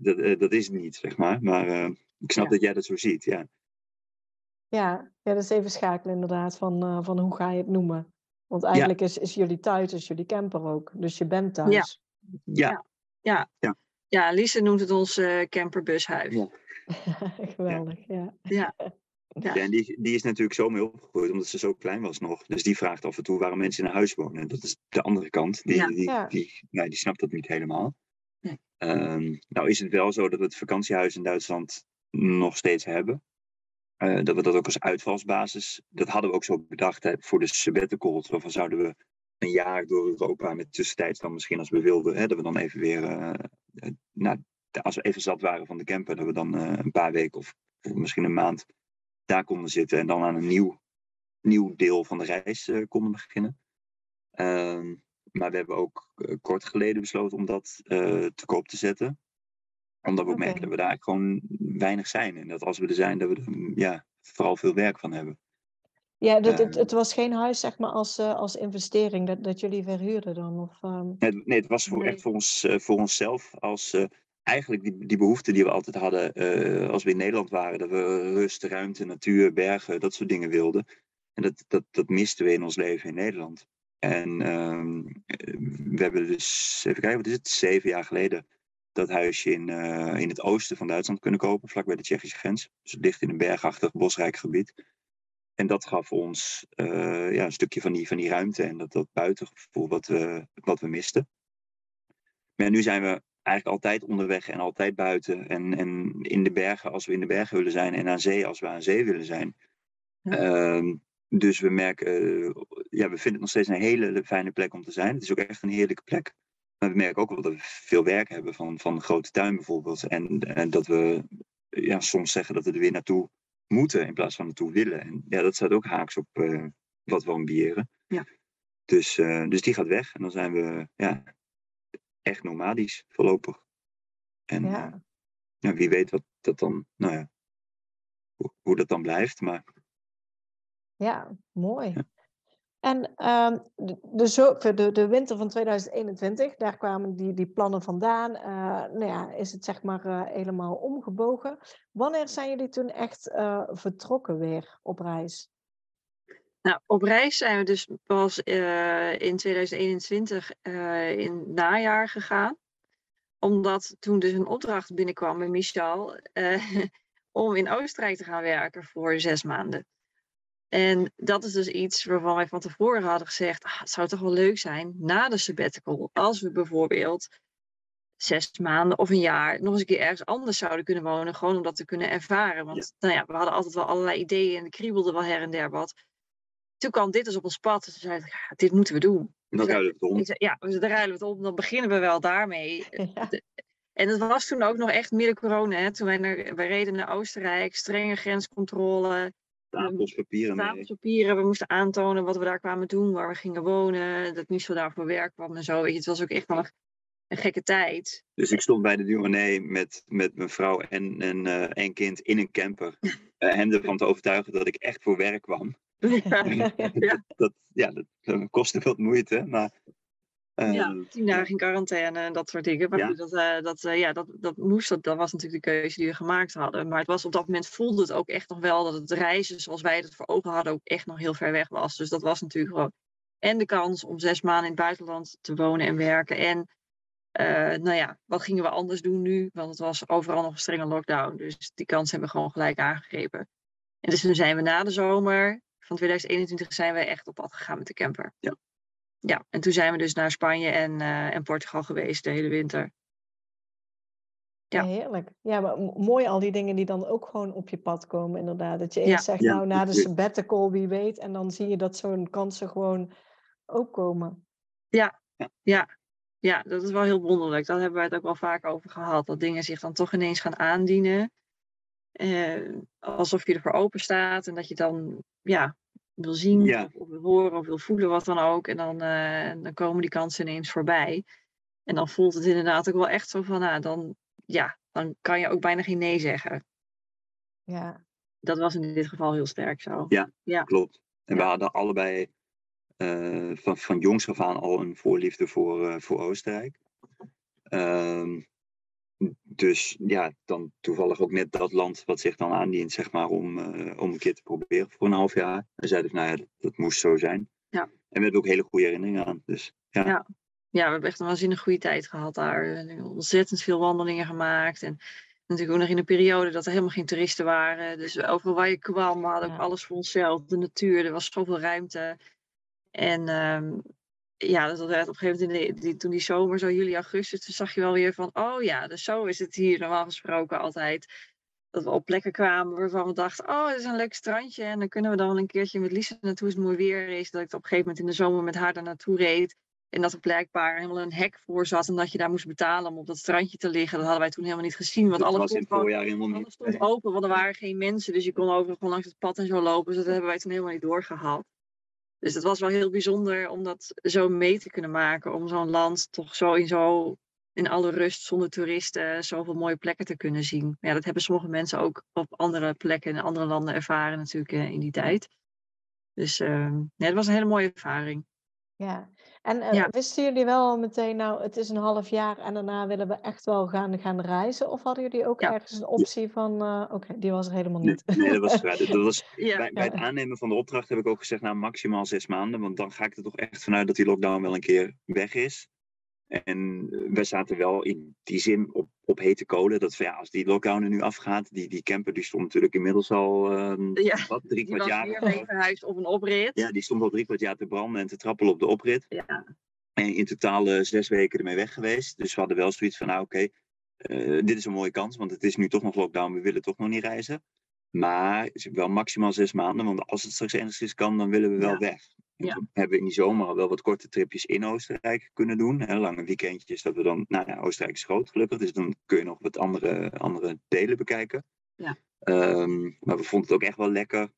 S3: dat, dat is het niet, zeg maar. Maar ik snap ja. dat jij dat zo ziet, ja.
S1: Ja, ja, dat is even schakelen inderdaad van, uh, van hoe ga je het noemen. Want eigenlijk ja. is, is jullie thuis, is jullie camper ook. Dus je bent thuis.
S3: Ja.
S2: Ja. Ja, ja. Lise noemt het ons uh, camperbushuis. Ja.
S1: Geweldig, ja.
S2: Ja.
S3: Ja. en die, die is natuurlijk zo mee opgegroeid omdat ze zo klein was nog. Dus die vraagt af en toe waarom mensen in een huis wonen. Dat is de andere kant. Die, die, Die, die, nee, die snapt dat niet helemaal. Um, nou is het wel zo dat we het vakantiehuis in Duitsland nog steeds hebben. Uh, dat we dat ook als uitvalsbasis, dat hadden we ook zo bedacht hè, voor de sabbatical. Waarvan zouden we een jaar door Europa met tussentijds dan misschien als we wilden, hè, dat we dan even weer, uh, nou, als we even zat waren van de camper, dat we dan uh, een paar weken of, of, misschien een maand daar konden zitten en dan aan een nieuw, nieuw deel van de reis konden beginnen. Ehm, maar we hebben ook kort geleden besloten om dat te koop te zetten omdat we ook merken dat we daar gewoon weinig zijn. En dat als we er zijn, dat we er ja, vooral veel werk van hebben.
S1: Ja, dat, het, het was geen huis zeg maar als, als investering dat, dat jullie verhuurden dan? Of, um...
S3: nee, nee, het was voor, echt voor, ons, voor onszelf. Als, eigenlijk die, die behoefte die we altijd hadden als we in Nederland waren. Dat we rust, ruimte, natuur, bergen, dat soort dingen wilden. En dat, dat, dat misten we in ons leven in Nederland. En ehm, we hebben dus, even kijken, wat is het, zeven jaar geleden dat huisje in, uh, in het oosten van Duitsland kunnen kopen, vlakbij de Tsjechische grens. Dus ligt in een bergachtig, bosrijk gebied. En dat gaf ons ja, een stukje van die, van die ruimte en dat, dat buitengevoel wat we, wat we misten. Maar nu zijn we eigenlijk altijd onderweg en altijd buiten. En, en in de bergen als we in de bergen willen zijn en aan zee als we aan zee willen zijn. Ja. Uh, dus we merken, uh, ja, we vinden het nog steeds een hele fijne plek om te zijn. Het is ook echt een heerlijke plek. Maar we merken ook wel dat we veel werk hebben van, van grote tuin bijvoorbeeld. En, en dat we ja, soms zeggen dat we er weer naartoe moeten in plaats van naartoe willen. En ja, dat staat ook haaks op uh, wat we ambiëren. Ja. Dus, uh, dus die gaat weg en dan zijn we ja, echt nomadisch voorlopig. En ja. ja wie weet wat dat dan, nou ja, hoe, hoe dat dan blijft. Maar...
S1: Ja, mooi. Ja. En ehm, de, de, de, de, winter van 2021, daar kwamen die, die plannen vandaan. Uh, nou ja, is het zeg maar uh, helemaal omgebogen. Wanneer zijn jullie toen echt vertrokken weer op reis?
S2: Nou, op reis zijn we dus pas in 2021 in het najaar gegaan. Omdat toen dus een opdracht binnenkwam bij Michel om in Oostenrijk te gaan werken voor zes maanden. En dat is dus iets waarvan wij van tevoren hadden gezegd, ah, het zou toch wel leuk zijn na de sabbatical, als we bijvoorbeeld zes maanden of een jaar nog eens een keer ergens anders zouden kunnen wonen, gewoon om dat te kunnen ervaren. Want Nou ja, we hadden altijd wel allerlei ideeën en kriebelde wel her en der wat. Toen kwam dit dus op ons pad en toen ja, dit moeten we doen.
S3: En dan ruilen we het om.
S2: Zei, ja, dan ruilen we het om, dan beginnen we wel daarmee. En het was toen ook nog echt midden corona, hè? toen wij, naar, wij reden naar Oostenrijk, strenge grenscontrole.
S3: Stapels papieren
S2: Stapels papieren. We moesten aantonen wat we daar kwamen doen, waar we gingen wonen. Dat Michel daar voor werk kwam en zo. Weet je, het was ook echt wel een, gekke tijd.
S3: Dus ik stond bij de Duranee met, met mijn vrouw en, en uh, een kind in een camper. uh, hem ervan te overtuigen dat ik echt voor werk kwam. Ja, ja. dat, ja, dat kostte wat moeite, maar
S2: ja, ehm, tien dagen in quarantaine en dat soort dingen. Maar ja. dat, uh, dat, uh, ja, dat, dat moest, dat, dat was natuurlijk de keuze die we gemaakt hadden. Maar het was op dat moment voelde het ook echt nog wel dat het reizen zoals wij het voor ogen hadden ook echt nog heel ver weg was. Dus dat was natuurlijk gewoon en de kans om zes maanden in het buitenland te wonen en werken. En nou ja, wat gingen we anders doen nu? Want het was overal nog een strenge lockdown. Dus die kans hebben we gewoon gelijk aangegrepen. En dus toen zijn we na de zomer van 2021 zijn we echt op pad gegaan met de camper.
S3: Ja
S2: ja, en toen zijn we dus naar Spanje en, uh, en Portugal geweest de hele winter.
S1: Ja. heerlijk. Ja, maar mooi al die dingen die dan ook gewoon op je pad komen, inderdaad. Dat je eerst zegt, nou, na de sabbatical, wie weet. En dan zie je dat zo'n kansen gewoon ook komen.
S2: Ja, ja. ja, dat is wel heel wonderlijk. Daar hebben wij het ook wel vaak over gehad. Dat dingen zich dan toch ineens gaan aandienen. Eh, alsof je ervoor open staat. En dat je dan, ja, wil zien of, of, wil horen of wil voelen, wat dan ook. En dan, uh, dan komen die kansen ineens voorbij. En dan voelt het inderdaad ook wel echt zo van, nou, dan, ja, dan kan je ook bijna geen nee zeggen.
S1: Ja.
S2: Dat was in dit geval heel sterk zo.
S3: Ja, ja. klopt. En we hadden allebei uh, van, van jongs af aan al een voorliefde voor, uh, voor Oostenrijk. Uh, dus ja, dan toevallig ook net dat land wat zich dan aandient, zeg maar, om, uh, om een keer te proberen voor een half jaar. En zeiden van, nou ja, dat, moest zo zijn.
S2: Ja.
S3: En we hebben ook hele goede herinneringen aan. Dus, ja.
S2: ja. Ja. we hebben echt een waanzinnig goede tijd gehad daar. Ontzettend veel wandelingen gemaakt. En natuurlijk ook nog in een periode dat er helemaal geen toeristen waren. Dus overal waar je kwam, we hadden ook alles voor onszelf. De natuur, er was zoveel ruimte. En ehm, ja, dat werd op een gegeven moment, in de, die, toen die zomer, zo juli, augustus, toen zag je wel weer van, oh ja, dus zo is het hier normaal gesproken altijd. Dat we op plekken kwamen waarvan we dachten, oh, het is een leuk strandje. En dan kunnen we dan wel een keertje met Lisa naartoe als het mooi weer is. Dat ik op een gegeven moment in de zomer met haar daar naartoe reed. En dat er blijkbaar helemaal een hek voor zat en dat je daar moest betalen om op dat strandje te liggen. Dat hadden wij toen helemaal niet gezien. Want
S3: was. Alles
S2: stond open, want er waren geen mensen. Dus je kon overal gewoon langs het pad en zo lopen. Dus dat hebben wij toen helemaal niet doorgehad. Dus het was wel heel bijzonder om dat zo mee te kunnen maken. Om zo'n land toch zo in, zo in alle rust, zonder toeristen, zoveel mooie plekken te kunnen zien. Ja, dat hebben sommige mensen ook op andere plekken in andere landen ervaren natuurlijk eh, in die tijd. Dus uh, nee, het was een hele mooie ervaring.
S1: Ja, en uh, wisten jullie wel meteen, nou, het is een half jaar en daarna willen we echt wel gaan, gaan reizen? Of hadden jullie ook ergens een optie van, uh, oké, die was er helemaal niet?
S3: Nee, nee dat was, dat was bij, bij, het aannemen van de opdracht heb ik ook gezegd, nou, maximaal zes maanden. Want dan ga ik er toch echt vanuit dat die lockdown wel een keer weg is. En we zaten wel in die zin op, op hete kolen. Dat ja, als die lockdown er nu afgaat, die, die camper die stond natuurlijk inmiddels al uh, ja, wat, drie kwart jaar.
S2: weer verhuisd op een oprit.
S3: Ja, die stond al drie kwart jaar te branden en te trappelen op de oprit. Ja. En in totaal uh, zes weken ermee weg geweest. Dus we hadden wel zoiets van, nou oké, okay, uh, dit is een mooie kans, want het is nu toch nog lockdown, we willen toch nog niet reizen. Maar wel maximaal zes maanden, want als het straks enigszins kan, dan willen we wel ja. weg. Ja. We hebben in die zomer al wel wat korte tripjes in Oostenrijk kunnen doen. Hè, lange weekendjes dat we dan, nou ja, Oostenrijk is groot gelukkig, dus dan kun je nog wat andere, andere delen bekijken. Ja. Um, maar we vonden het ook echt wel lekker,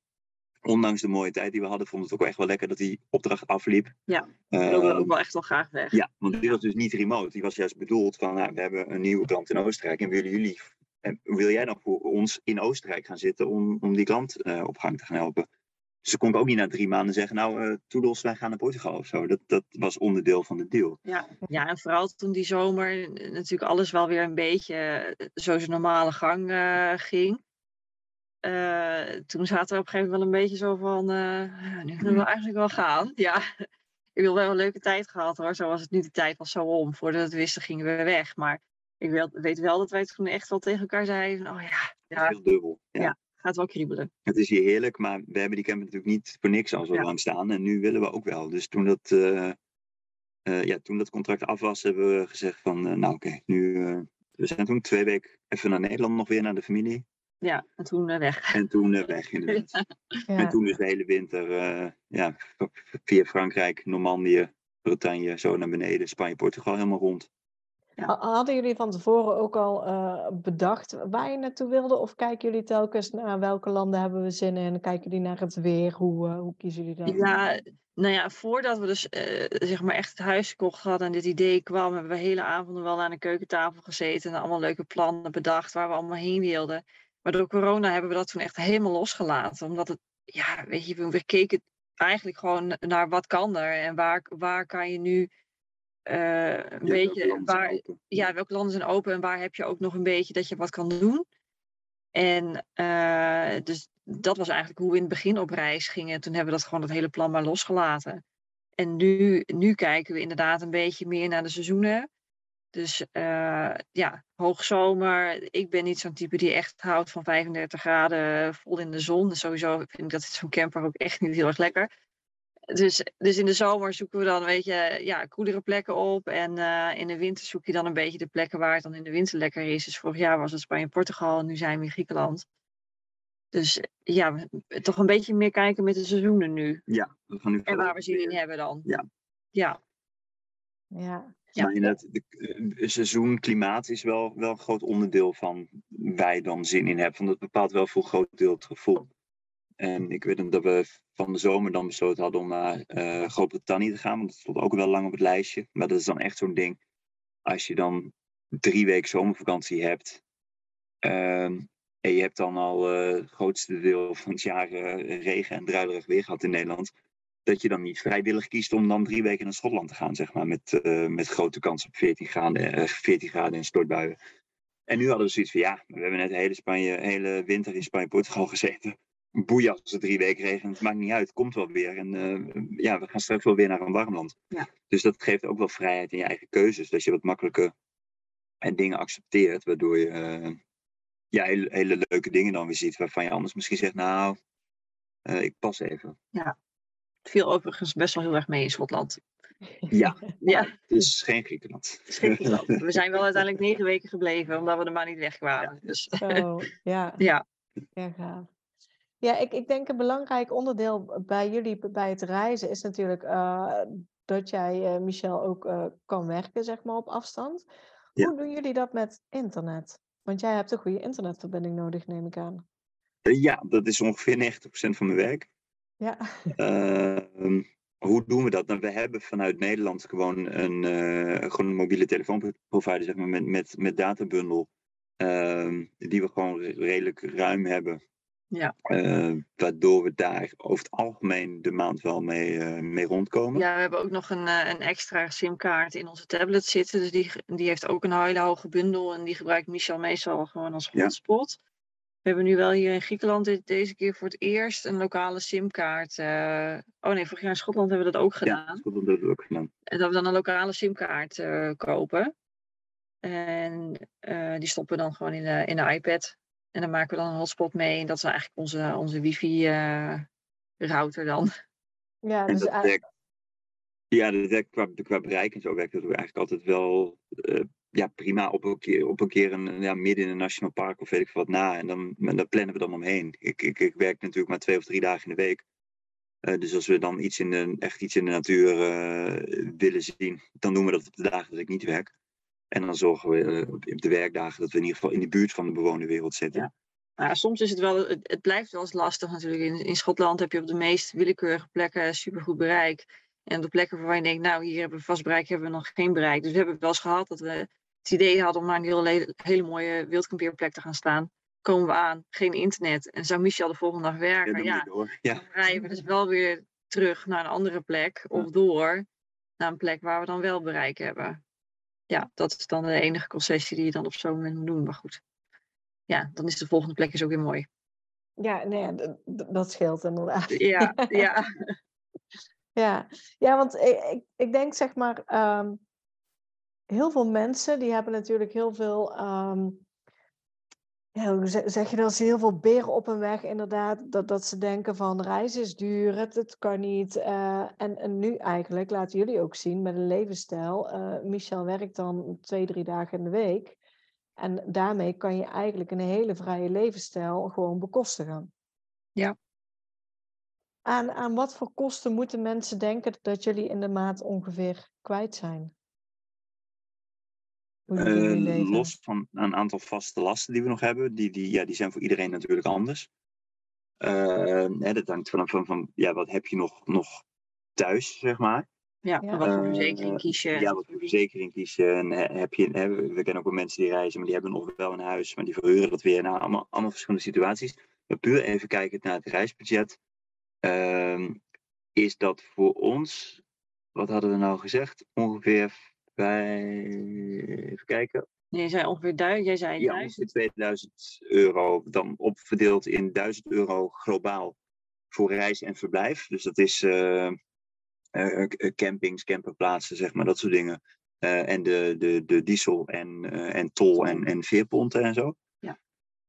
S3: ondanks de mooie tijd die we hadden, vonden we het ook echt wel lekker dat die opdracht afliep.
S2: Ja, we wilden um, ook wel echt wel graag weg.
S3: Ja, want die was dus niet remote. Die was juist bedoeld van, nou, we hebben een nieuwe klant in Oostenrijk en willen jullie, en wil jij dan voor ons in Oostenrijk gaan zitten om, om die klant uh, op gang te gaan helpen? Dus kon ik ook niet na drie maanden zeggen, nou, uh, toedels, wij gaan naar Portugal of zo. Dat, dat was onderdeel van de deal.
S2: Ja. ja, en vooral toen die zomer natuurlijk alles wel weer een beetje eh, zo zijn normale gang uh, ging. Uh, toen zaten we op een gegeven moment wel een beetje zo van, nu kunnen we eigenlijk wel gaan. Ja, ik wil wel een leuke tijd gehad hoor. Zo was het nu, de tijd was zo om. Voordat we het wisten gingen we weg. Maar ik weet wel dat wij toen echt wel tegen elkaar zeiden, oh ja. ja
S3: heel dubbel. ja. ja
S2: gaat wel kriebelen.
S3: Het is hier heerlijk, maar we hebben die camper natuurlijk niet voor niks al zo lang staan. En nu willen we ook wel. Dus toen dat, uh, uh, ja, toen dat contract af was, hebben we gezegd van, uh, nou oké, okay, nu... we zijn toen twee weken even naar Nederland nog weer naar de familie.
S2: Ja, en toen weg.
S3: En toen weg, inderdaad. ja. En toen dus de hele winter ja, via Frankrijk, Normandië, Bretagne, zo naar beneden, Spanje, Portugal helemaal rond.
S1: Hadden jullie van tevoren ook al uh, bedacht waar je naartoe wilde? Of kijken jullie telkens naar welke landen hebben we zin in? Kijken jullie naar het weer? Hoe, uh, hoe kiezen jullie dat?
S2: Ja, nou ja, voordat we dus uh, zeg maar echt het huis gekocht hadden en dit idee kwam, hebben we hele avonden wel aan de keukentafel gezeten en allemaal leuke plannen bedacht waar we allemaal heen wilden. Maar door corona hebben we dat toen echt helemaal losgelaten. Omdat het, ja, weet je, we keken eigenlijk gewoon naar wat kan er en waar, waar kan je nu uh, een ja, beetje waar, ja, welke landen zijn open en waar heb je ook nog een beetje dat je wat kan doen. En uh, dus dat was eigenlijk hoe we in het begin op reis gingen. Toen hebben we dat gewoon het hele plan maar losgelaten. En nu, nu kijken we inderdaad een beetje meer naar de seizoenen. Dus uh, ja, hoogzomer. Ik ben niet zo'n type die echt houdt van 35 graden vol in de zon. Dus sowieso vind ik dat zo'n camper ook echt niet heel erg lekker dus, dus in de zomer zoeken we dan, weet je, ja, koelere plekken op. En uh, in de winter zoek je dan een beetje de plekken waar het dan in de winter lekker is. Dus vorig jaar was het Spanje en Portugal en nu zijn we in Griekenland. Dus ja, toch een beetje meer kijken met de seizoenen nu.
S3: Ja,
S2: we gaan nu En waar we zin in hebben dan.
S3: Ja.
S2: Ja.
S1: Ja.
S3: Ja. Maar het de, seizoen, klimaat is wel, wel een groot onderdeel van wij dan zin in hebben. Want dat bepaalt wel voor een groot deel het gevoel. En ik weet dat we van de zomer dan besloten hadden om naar uh, Groot-Brittannië te gaan. Want dat stond ook wel lang op het lijstje. Maar dat is dan echt zo'n ding. Als je dan drie weken zomervakantie hebt. Uh, en je hebt dan al uh, het grootste deel van het jaar uh, regen en druilerig weer gehad in Nederland. Dat je dan niet vrijwillig kiest om dan drie weken naar Schotland te gaan, zeg maar. Met, met grote kans op 14 graden, 14 graden en stortbuien. En nu hadden we zoiets van, ja, we hebben net hele, Spanje, hele winter in Spanje-Portugal gezeten boeien als het drie weken regent. Het maakt niet uit, het komt wel weer. En uh, ja, we gaan straks wel weer naar een warm land. Ja. Dus dat geeft ook wel vrijheid in je eigen keuzes. Dat je wat makkelijker en dingen accepteert, waardoor je uh, ja, hele, hele leuke dingen dan weer ziet. Waarvan je anders misschien zegt, nou, uh, ik pas even.
S2: Ja, het viel overigens best wel heel erg mee in Schotland.
S3: Ja, ja. het is geen Griekenland.
S2: Het is geen Griekenland. We zijn wel uiteindelijk negen weken gebleven, omdat we er maar niet weg kwamen. Ja. Dus.
S1: Oh, ja.
S2: ja.
S1: Ja, gaaf. Ja, ik, ik denk een belangrijk onderdeel bij jullie bij het reizen is natuurlijk uh, dat jij, uh, Michel, ook uh, kan werken, zeg maar, op afstand. Ja. Hoe doen jullie dat met internet? Want jij hebt een goede internetverbinding nodig, neem ik aan.
S3: Ja, dat is ongeveer 90% van mijn werk.
S1: Ja.
S3: Ehm, hoe doen we dat? Nou, we hebben vanuit Nederland gewoon een, gewoon een mobiele telefoonprovider, zeg maar, met, met, met databundel. Ehm, die we gewoon redelijk ruim hebben.
S2: Ja.
S3: Uh, waardoor we daar over het algemeen de maand wel mee, uh, mee rondkomen.
S2: Ja, we hebben ook nog een, uh, een extra simkaart in onze tablet zitten. Dus die, die heeft ook een hele hoge bundel. En die gebruikt Michel meestal gewoon als hotspot. Ja. We hebben nu wel hier in Griekenland dit, deze keer voor het eerst een lokale simkaart. oh nee, vorig jaar in Schotland hebben we dat ook gedaan.
S3: Ja, Schotland hebben we dat ook gedaan.
S2: En dat we dan een lokale simkaart kopen. En die stoppen we dan gewoon in de, in de iPad. En dan maken we dan een hotspot mee. En dat is eigenlijk onze, onze wifi-router uh, dan.
S1: Ja, dus eigenlijk...
S3: Ja, dat werkt qua, qua bereik en zo werkt dat eigenlijk altijd wel uh, ja, prima op een keer, op een, keer een, ja, midden in een nationaal park of weet ik wat na. En dan, en dan plannen we dan omheen. Ik, ik, ik werk natuurlijk maar twee of drie dagen in de week. Uh, dus als we dan iets in de, echt iets in de natuur uh, willen zien, dan doen we dat op de dagen dat ik niet werk. En dan zorgen we uh, op de werkdagen dat we in ieder geval in de buurt van de bewoonde wereld zitten.
S2: Ja. Soms is het wel, het, het, blijft wel eens lastig natuurlijk. In, in Schotland heb je op de meest willekeurige plekken supergoed bereik. En op de plekken waarvan je denkt, nou hier hebben we vast bereik, hebben we nog geen bereik. Dus we hebben wel eens gehad dat we het idee hadden om naar een hele, hele mooie wildkampeerplek te gaan staan. Komen we aan, geen internet. En zou Michel de volgende dag werken?
S3: Ja,
S2: ja,
S3: ja.
S2: dan rijden we dus wel weer terug naar een andere plek. Of door naar een plek waar we dan wel bereik hebben ja, dat is dan de enige concessie die je dan op zo'n moment moet doen. Maar goed, ja, dan is de volgende plek is ook weer mooi.
S1: Ja, nee, dat scheelt inderdaad.
S2: Ja, ja.
S1: ja. ja, want ik, ik, ik denk zeg maar, um, heel veel mensen die hebben natuurlijk heel veel um, ja, hoe zeg je dat? Ze heel veel beren op hun weg, inderdaad. Dat, dat ze denken van reizen is duur, het, het kan niet. Uh, en, en nu eigenlijk laten jullie ook zien met een levensstijl. Uh, Michel werkt dan twee, drie dagen in de week. En daarmee kan je eigenlijk een hele vrije levensstijl gewoon bekostigen.
S2: Ja.
S1: Aan, aan wat voor kosten moeten mensen denken dat jullie in de maand ongeveer kwijt zijn?
S3: Uh, los van een aantal vaste lasten die we nog hebben, die, die, ja, die zijn voor iedereen natuurlijk anders. Uh, hè, dat hangt van, van, van ja, wat heb je nog, nog thuis, zeg maar.
S2: Ja, ja. wat voor verzekering kies je?
S3: Ja, wat voor verzekering kies je? En heb je hè, we kennen ook wel mensen die reizen, maar die hebben nog wel een huis, maar die verhuren dat weer. Nou, allemaal, allemaal verschillende situaties. Maar puur even kijken naar het reisbudget. Uh, is dat voor ons, wat hadden we nou gezegd, ongeveer bij, even kijken.
S2: Jij zei ongeveer duizend. Jij zei
S3: ja, ongeveer 2000 euro. Dan opverdeeld in 1000 euro globaal voor reis en verblijf. Dus dat is uh, uh, campings, camperplaatsen, zeg maar, dat soort dingen. Uh, en de, de, de diesel en, en tol en, en veerponten en zo.
S2: Ja.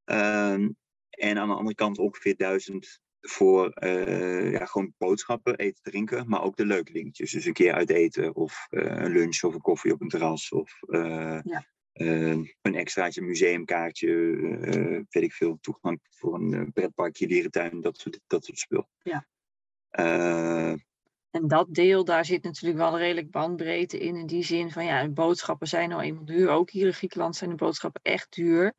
S3: Ehm, en aan de andere kant ongeveer 1000 voor uh, ja, gewoon boodschappen, eten, drinken, maar ook de leuke dingetjes. Dus een keer uit eten of uh, een lunch of een koffie op een terras of uh,
S2: ja.
S3: een extraatje museumkaartje, weet ik veel, toegang voor een pretparkje, dierentuin, dat soort, dat soort spul.
S2: Ja. en dat deel, daar zit natuurlijk wel redelijk bandbreedte in, in die zin van ja, boodschappen zijn nou eenmaal duur. Ook hier in Griekenland zijn de boodschappen echt duur.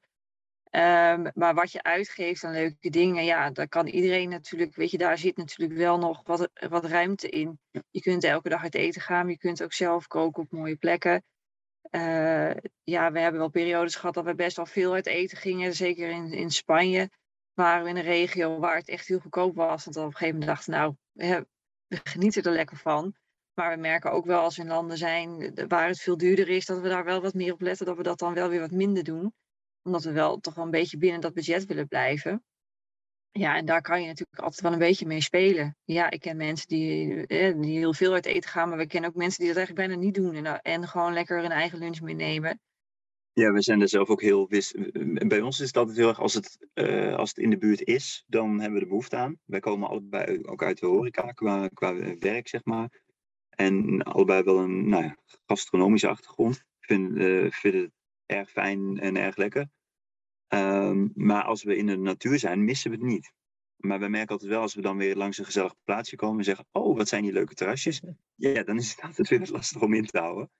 S2: Um, maar wat je uitgeeft aan leuke dingen, ja, daar kan iedereen natuurlijk, weet je, daar zit natuurlijk wel nog wat, wat ruimte in. Je kunt elke dag uit eten gaan, maar je kunt ook zelf koken op mooie plekken. Uh, ja, we hebben wel periodes gehad dat we best wel veel uit eten gingen. Zeker in, in Spanje waren we in een regio waar het echt heel goedkoop was. Want op een gegeven moment dachten nou, we, we genieten er lekker van. Maar we merken ook wel als we in landen zijn waar het veel duurder is, dat we daar wel wat meer op letten, dat we dat dan wel weer wat minder doen omdat we wel toch wel een beetje binnen dat budget willen blijven. Ja, en daar kan je natuurlijk altijd wel een beetje mee spelen. Ja, ik ken mensen die, eh, die heel veel uit eten gaan, maar we kennen ook mensen die dat eigenlijk bijna niet doen. En, en gewoon lekker hun eigen lunch meenemen.
S3: Ja, we zijn er zelf ook heel. Bij ons is het altijd heel erg, als het, uh, als het in de buurt is, dan hebben we de behoefte aan. Wij komen allebei ook uit de horeca qua, qua werk, zeg maar. En allebei wel een nou ja, gastronomische achtergrond. Vind, uh, vinden erg fijn en erg lekker. Um, maar als we in de natuur zijn, missen we het niet. Maar we merken altijd wel, als we dan weer langs een gezellig plaatsje komen en zeggen, oh, wat zijn die leuke terrasjes. Ja, dan is het altijd weer lastig om in te houden.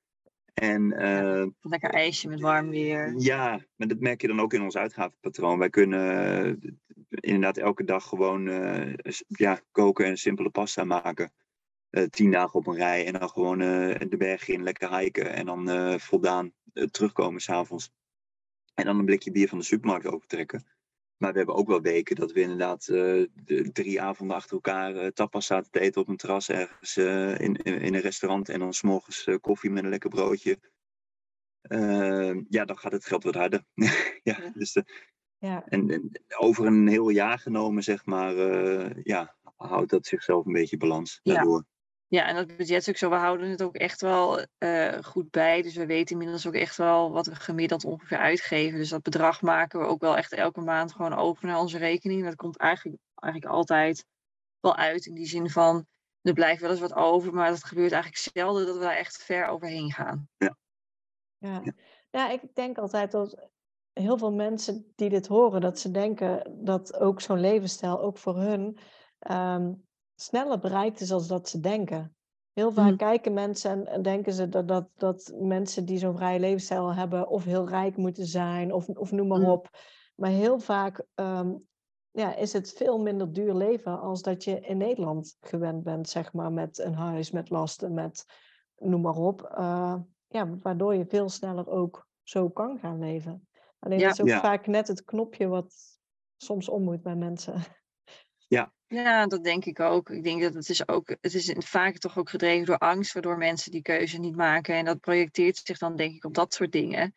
S3: En, uh,
S2: lekker ijsje met warm weer.
S3: Ja, maar dat merk je dan ook in ons uitgavenpatroon. Wij kunnen uh, inderdaad elke dag gewoon uh, ja, koken en simpele pasta maken. Tien dagen op een rij en dan gewoon de bergen in, lekker hiken en dan voldaan terugkomen s'avonds. En dan een blikje bier van de supermarkt overtrekken. Maar we hebben ook wel weken dat we inderdaad uh, de, drie avonden achter elkaar uh, tapas zaten te eten op een terras ergens uh, in, in, een restaurant. En dan s'morgens koffie met een lekker broodje. ja, dan gaat het geld wat harder. ja, Dus ja. En, en, over een heel jaar genomen, zeg maar, ja, houdt dat zichzelf een beetje balans daardoor.
S2: Ja, en dat budget is ook zo. We houden het ook echt wel uh, goed bij. Dus we weten inmiddels ook echt wel wat we gemiddeld ongeveer uitgeven. Dus dat bedrag maken we ook wel echt elke maand gewoon over naar onze rekening. Dat komt eigenlijk, eigenlijk altijd wel uit. In die zin van, er blijft wel eens wat over. Maar dat gebeurt eigenlijk zelden dat we daar echt ver overheen gaan.
S3: Ja.
S1: Ja, ja ik denk altijd dat heel veel mensen die dit horen, dat ze denken dat ook zo'n levensstijl ook voor hun um, sneller bereikt is als dat ze denken. Heel vaak mm. kijken mensen en denken ze dat, dat, dat mensen die zo'n vrije levensstijl hebben of heel rijk moeten zijn of, of noem maar mm. op. Maar heel vaak um, ja, is het veel minder duur leven als dat je in Nederland gewend bent, zeg maar, met een huis, met lasten, met noem maar op. Uh, ja, waardoor je veel sneller ook zo kan gaan leven. Alleen ja. dat is ook ja. vaak net het knopje wat soms om moet bij mensen.
S3: Ja.
S2: Ja, dat denk ik ook. Ik denk dat het is ook, het is vaak toch ook gedreven door angst, waardoor mensen die keuze niet maken. En dat projecteert zich dan denk ik op dat soort dingen.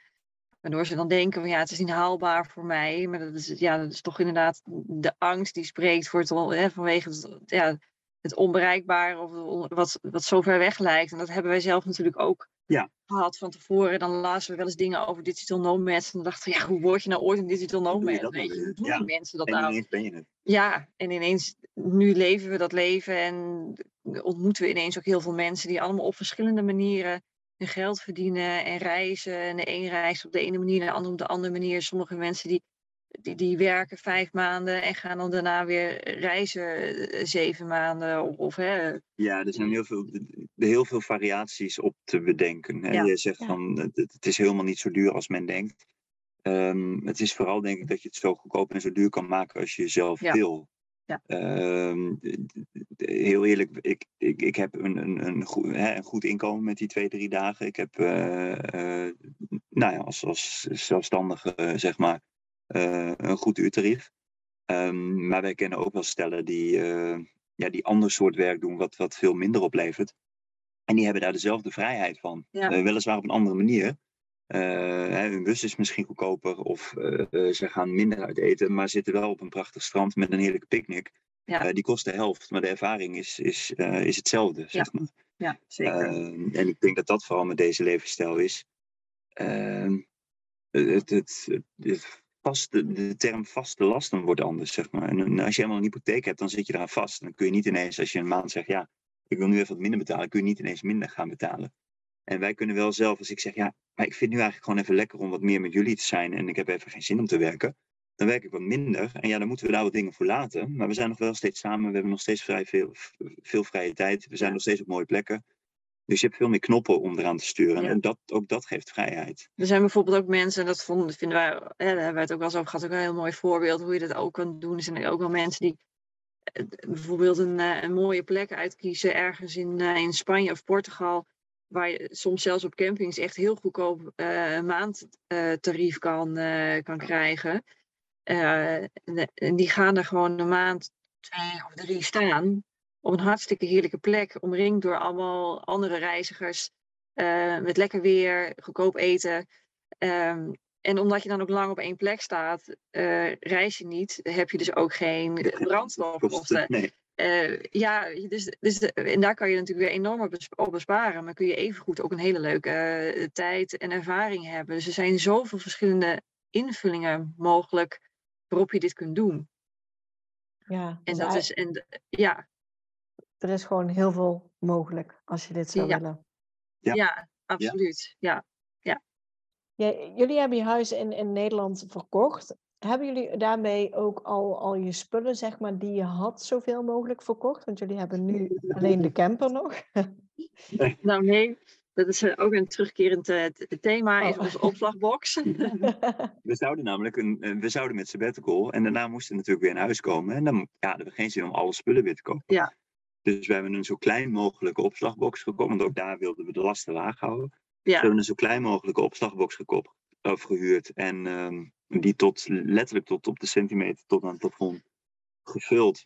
S2: Waardoor ze dan denken van ja, het is niet haalbaar voor mij. Maar dat is, ja, dat is toch inderdaad de angst die spreekt voor het, hè, vanwege het, ja, het onbereikbare of wat, wat zo ver weg lijkt. En dat hebben wij zelf natuurlijk ook
S3: ja.
S2: gehad van tevoren. Dan lazen we wel eens dingen over digital nomads. En dan dachten we, ja, hoe word je nou ooit een digital nomad? Weet je, hoe
S3: ja.
S2: mensen dat
S3: en
S2: nou?
S3: ineens ben je het.
S2: Ja, en ineens, nu leven we dat leven en ontmoeten we ineens ook heel veel mensen die allemaal op verschillende manieren hun geld verdienen en reizen. En de een reist op de ene manier, de ander op de andere manier. Sommige mensen die die, die werken vijf maanden en gaan dan daarna weer reizen eh, zeven maanden. Of, of hè.
S3: Ja, er zijn heel veel, heel veel variaties op te bedenken. Hè. Ja. Je zegt van het, het, is helemaal niet zo duur als men denkt. Um, het is vooral denk ik dat je het zo goedkoop en zo duur kan maken als je zelf
S2: ja.
S3: wil.
S2: Ja.
S3: Um, heel eerlijk, ik, ik, ik heb een, een, een, goed, hè, een goed inkomen met die twee, drie dagen. Ik heb, uh, uh, nou ja, als, als zelfstandige, zeg maar, een goed uurtarief. Um, maar wij kennen ook wel stellen die, uh, ja, die ander soort werk doen, wat, wat veel minder oplevert. En die hebben daar dezelfde vrijheid van.
S2: Ja.
S3: Uh, weliswaar op een andere manier. Hè, hun bus is misschien goedkoper of ze gaan minder uit eten, maar zitten wel op een prachtig strand met een heerlijke picknick.
S2: Ja.
S3: die kost de helft, maar de ervaring is, is, is hetzelfde, zeg maar.
S2: Ja, zeker.
S3: En ik denk dat dat vooral met deze levensstijl is. Ehm, het, het, het, vaste, de term vaste lasten wordt anders, zeg maar. En als je helemaal een hypotheek hebt, dan zit je eraan vast. Dan kun je niet ineens, als je een maand zegt, ja, ik wil nu even wat minder betalen, kun je niet ineens minder gaan betalen. En wij kunnen wel zelf, als ik zeg, ja, maar ik vind nu eigenlijk gewoon even lekker om wat meer met jullie te zijn en ik heb even geen zin om te werken, dan werk ik wat minder. En ja, dan moeten we daar wat dingen voor laten. Maar we zijn nog wel steeds samen, we hebben nog steeds vrij veel, veel vrije tijd, we zijn nog steeds op mooie plekken. Dus je hebt veel meer knoppen om eraan te sturen.
S2: Ja.
S3: En dat, ook dat geeft vrijheid.
S2: Er zijn bijvoorbeeld ook mensen, en dat vonden, vinden wij, hè, daar hebben wij het ook wel eens over gehad, ook een heel mooi voorbeeld hoe je dat ook kan doen. Er zijn ook wel mensen die eh, bijvoorbeeld een, eh, een mooie plek uitkiezen ergens in, uh, in Spanje of Portugal. Waar je soms zelfs op campings echt heel goedkoop uh, maandtarief kan, kan krijgen. en die gaan er gewoon een maand, twee of drie staan op een hartstikke heerlijke plek, omringd door allemaal andere reizigers, uh, met lekker weer, goedkoop eten. Um, en omdat je dan ook lang op één plek staat, uh, reis je niet, heb je dus ook geen brandstofkosten.
S3: Nee.
S2: Uh, ja, dus, dus en daar kan je natuurlijk weer enorm op besparen. Maar kun je evengoed ook een hele leuke uh, tijd en ervaring hebben. Dus er zijn zoveel verschillende invullingen mogelijk waarop je dit kunt doen.
S1: Ja,
S2: en dus dat is, en, ja.
S1: Er is gewoon heel veel mogelijk als je dit zou
S2: ja.
S1: willen.
S2: Ja, ja absoluut. Ja. Ja.
S1: ja. jullie hebben je huis in, in Nederland verkocht. Hebben jullie daarmee ook al, al je spullen, zeg maar, die je had, zoveel mogelijk verkocht? Want jullie hebben nu alleen de camper nog.
S2: nou nee, dat is ook een terugkerend uh, thema, oh. is onze opslagbox.
S3: we zouden namelijk een, eh, we zouden met sabbatical en daarna moesten we natuurlijk weer in huis komen. En dan ja, hadden we geen zin om alle spullen weer te kopen.
S2: Ja.
S3: Dus we hebben een zo klein mogelijke opslagbox gekocht, want ook daar wilden we de lasten laag houden.
S2: Ja.
S3: Dus we hebben een zo klein mogelijke opslagbox gekocht, of gehuurd. En um, die tot letterlijk tot op de centimeter tot aan het plafond gevuld.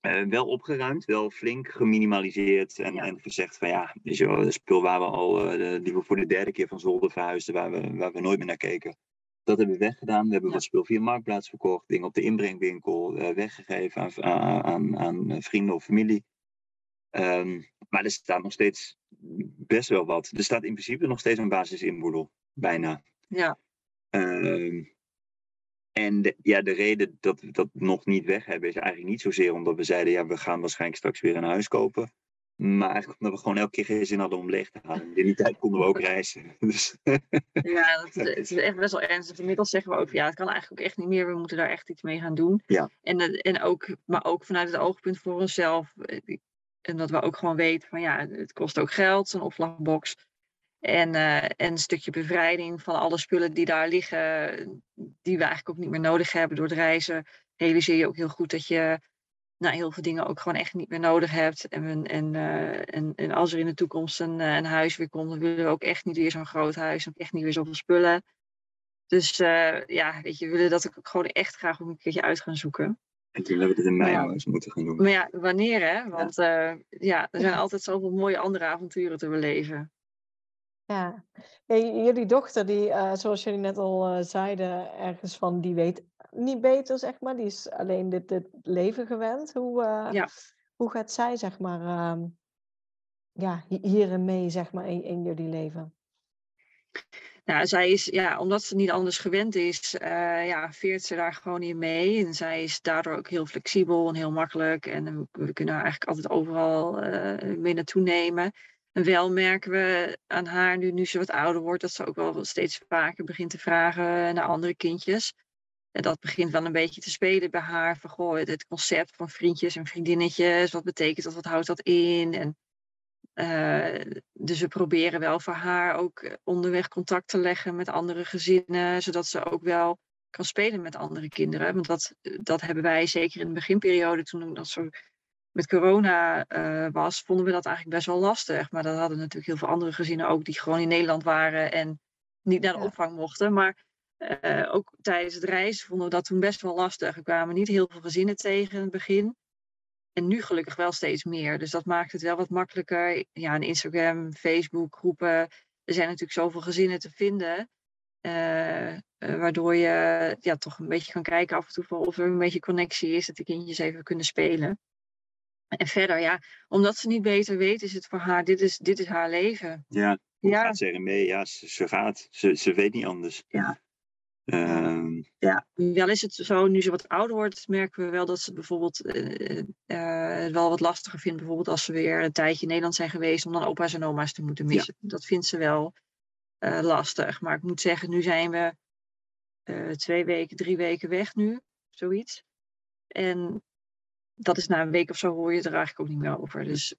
S3: Uh, wel opgeruimd, wel flink geminimaliseerd en, ja. en gezegd van ja, is je wel, spul waar we al, uh, die we voor de derde keer van zolder verhuisden, waar we, waar we nooit meer naar keken. Dat hebben we weggedaan. We hebben ja. wat spul via Marktplaats verkocht, dingen op de inbrengwinkel uh, weggegeven aan, aan, aan, aan, vrienden of familie. Um, maar er staat nog steeds best wel wat. Er staat in principe nog steeds een basisinboedel, bijna.
S2: Ja.
S3: Um, en de, ja, de reden dat we dat nog niet weg hebben is eigenlijk niet zozeer omdat we zeiden, ja, we gaan waarschijnlijk straks weer een huis kopen. Maar eigenlijk omdat we gewoon elke keer geen zin hadden om leeg te halen. In die tijd konden we ook reizen. Dus.
S2: Ja, dat, het is echt best wel ernstig. Inmiddels zeggen we ook, ja, het kan eigenlijk ook echt niet meer. We moeten daar echt iets mee gaan doen.
S3: Ja.
S2: En, en ook, maar ook vanuit het oogpunt voor onszelf. En dat we ook gewoon weten van, ja, het kost ook geld, zo'n opslagbox. En, uh, en een stukje bevrijding van alle spullen die daar liggen, die we eigenlijk ook niet meer nodig hebben door het reizen. Realiseer je ook heel goed dat je nou, heel veel dingen ook gewoon echt niet meer nodig hebt. En, uh, en, en als er in de toekomst een, een huis weer komt, dan willen we ook echt niet weer zo'n groot huis. En echt niet weer zoveel spullen. Dus ja, weet je, we willen dat ook gewoon echt graag ook een keertje uit gaan zoeken.
S3: En toen hebben we het in mei ja. eens moeten gaan doen.
S2: Maar ja, wanneer hè? Want ja, ja er zijn altijd zoveel mooie andere avonturen te beleven.
S1: Ja. ja, jullie dochter, die, uh, zoals jullie net al uh, zeiden, ergens van, die weet niet beter, zeg maar. Die is alleen dit, dit leven gewend. Hoe, uh,
S2: ja.
S1: hoe gaat zij, zeg maar, ja, hierin mee, zeg maar, in, in jullie leven?
S2: Nou, zij is, ja, omdat ze niet anders gewend is, ja, veert ze daar gewoon in mee. En zij is daardoor ook heel flexibel en heel makkelijk. En we kunnen haar eigenlijk altijd overal mee naartoe nemen. En wel merken we aan haar, nu, nu ze wat ouder wordt, dat ze ook wel steeds vaker begint te vragen naar andere kindjes. En dat begint wel een beetje te spelen bij haar. Van goh, het concept van vriendjes en vriendinnetjes, wat betekent dat, wat houdt dat in? En, uh, dus we proberen wel voor haar ook onderweg contact te leggen met andere gezinnen, zodat ze ook wel kan spelen met andere kinderen. Want dat, dat hebben wij zeker in de beginperiode, toen dat zo met corona uh, was, vonden we dat eigenlijk best wel lastig. Maar dat hadden natuurlijk heel veel andere gezinnen ook die gewoon in Nederland waren en niet naar de ja. opvang mochten. Maar uh, ook tijdens het reizen vonden we dat toen best wel lastig. Er kwamen niet heel veel gezinnen tegen in het begin. En nu gelukkig wel steeds meer. Dus dat maakt het wel wat makkelijker. Ja, in Instagram, Facebook, groepen. Er zijn natuurlijk zoveel gezinnen te vinden. Uh, waardoor je ja, toch een beetje kan kijken af en toe of er een beetje connectie is. Dat de kindjes even kunnen spelen. En verder, ja, omdat ze niet beter weet, is het voor haar, dit is, dit is haar leven.
S3: Ja, ja. gaat ze mee? Ja, ze, ze gaat. Ze, ze weet niet anders.
S2: Ja.
S3: Um...
S2: Ja, wel is het zo, nu ze wat ouder wordt, merken we wel dat ze bijvoorbeeld uh, uh, wel wat lastiger vindt. Bijvoorbeeld als ze weer een tijdje in Nederland zijn geweest om dan opa's en oma's te moeten missen. Ja. Dat vindt ze wel uh, lastig. Maar ik moet zeggen, nu zijn we twee weken, drie weken weg nu, zoiets. En dat is na een week of zo hoor je het er eigenlijk ook niet meer over. Dus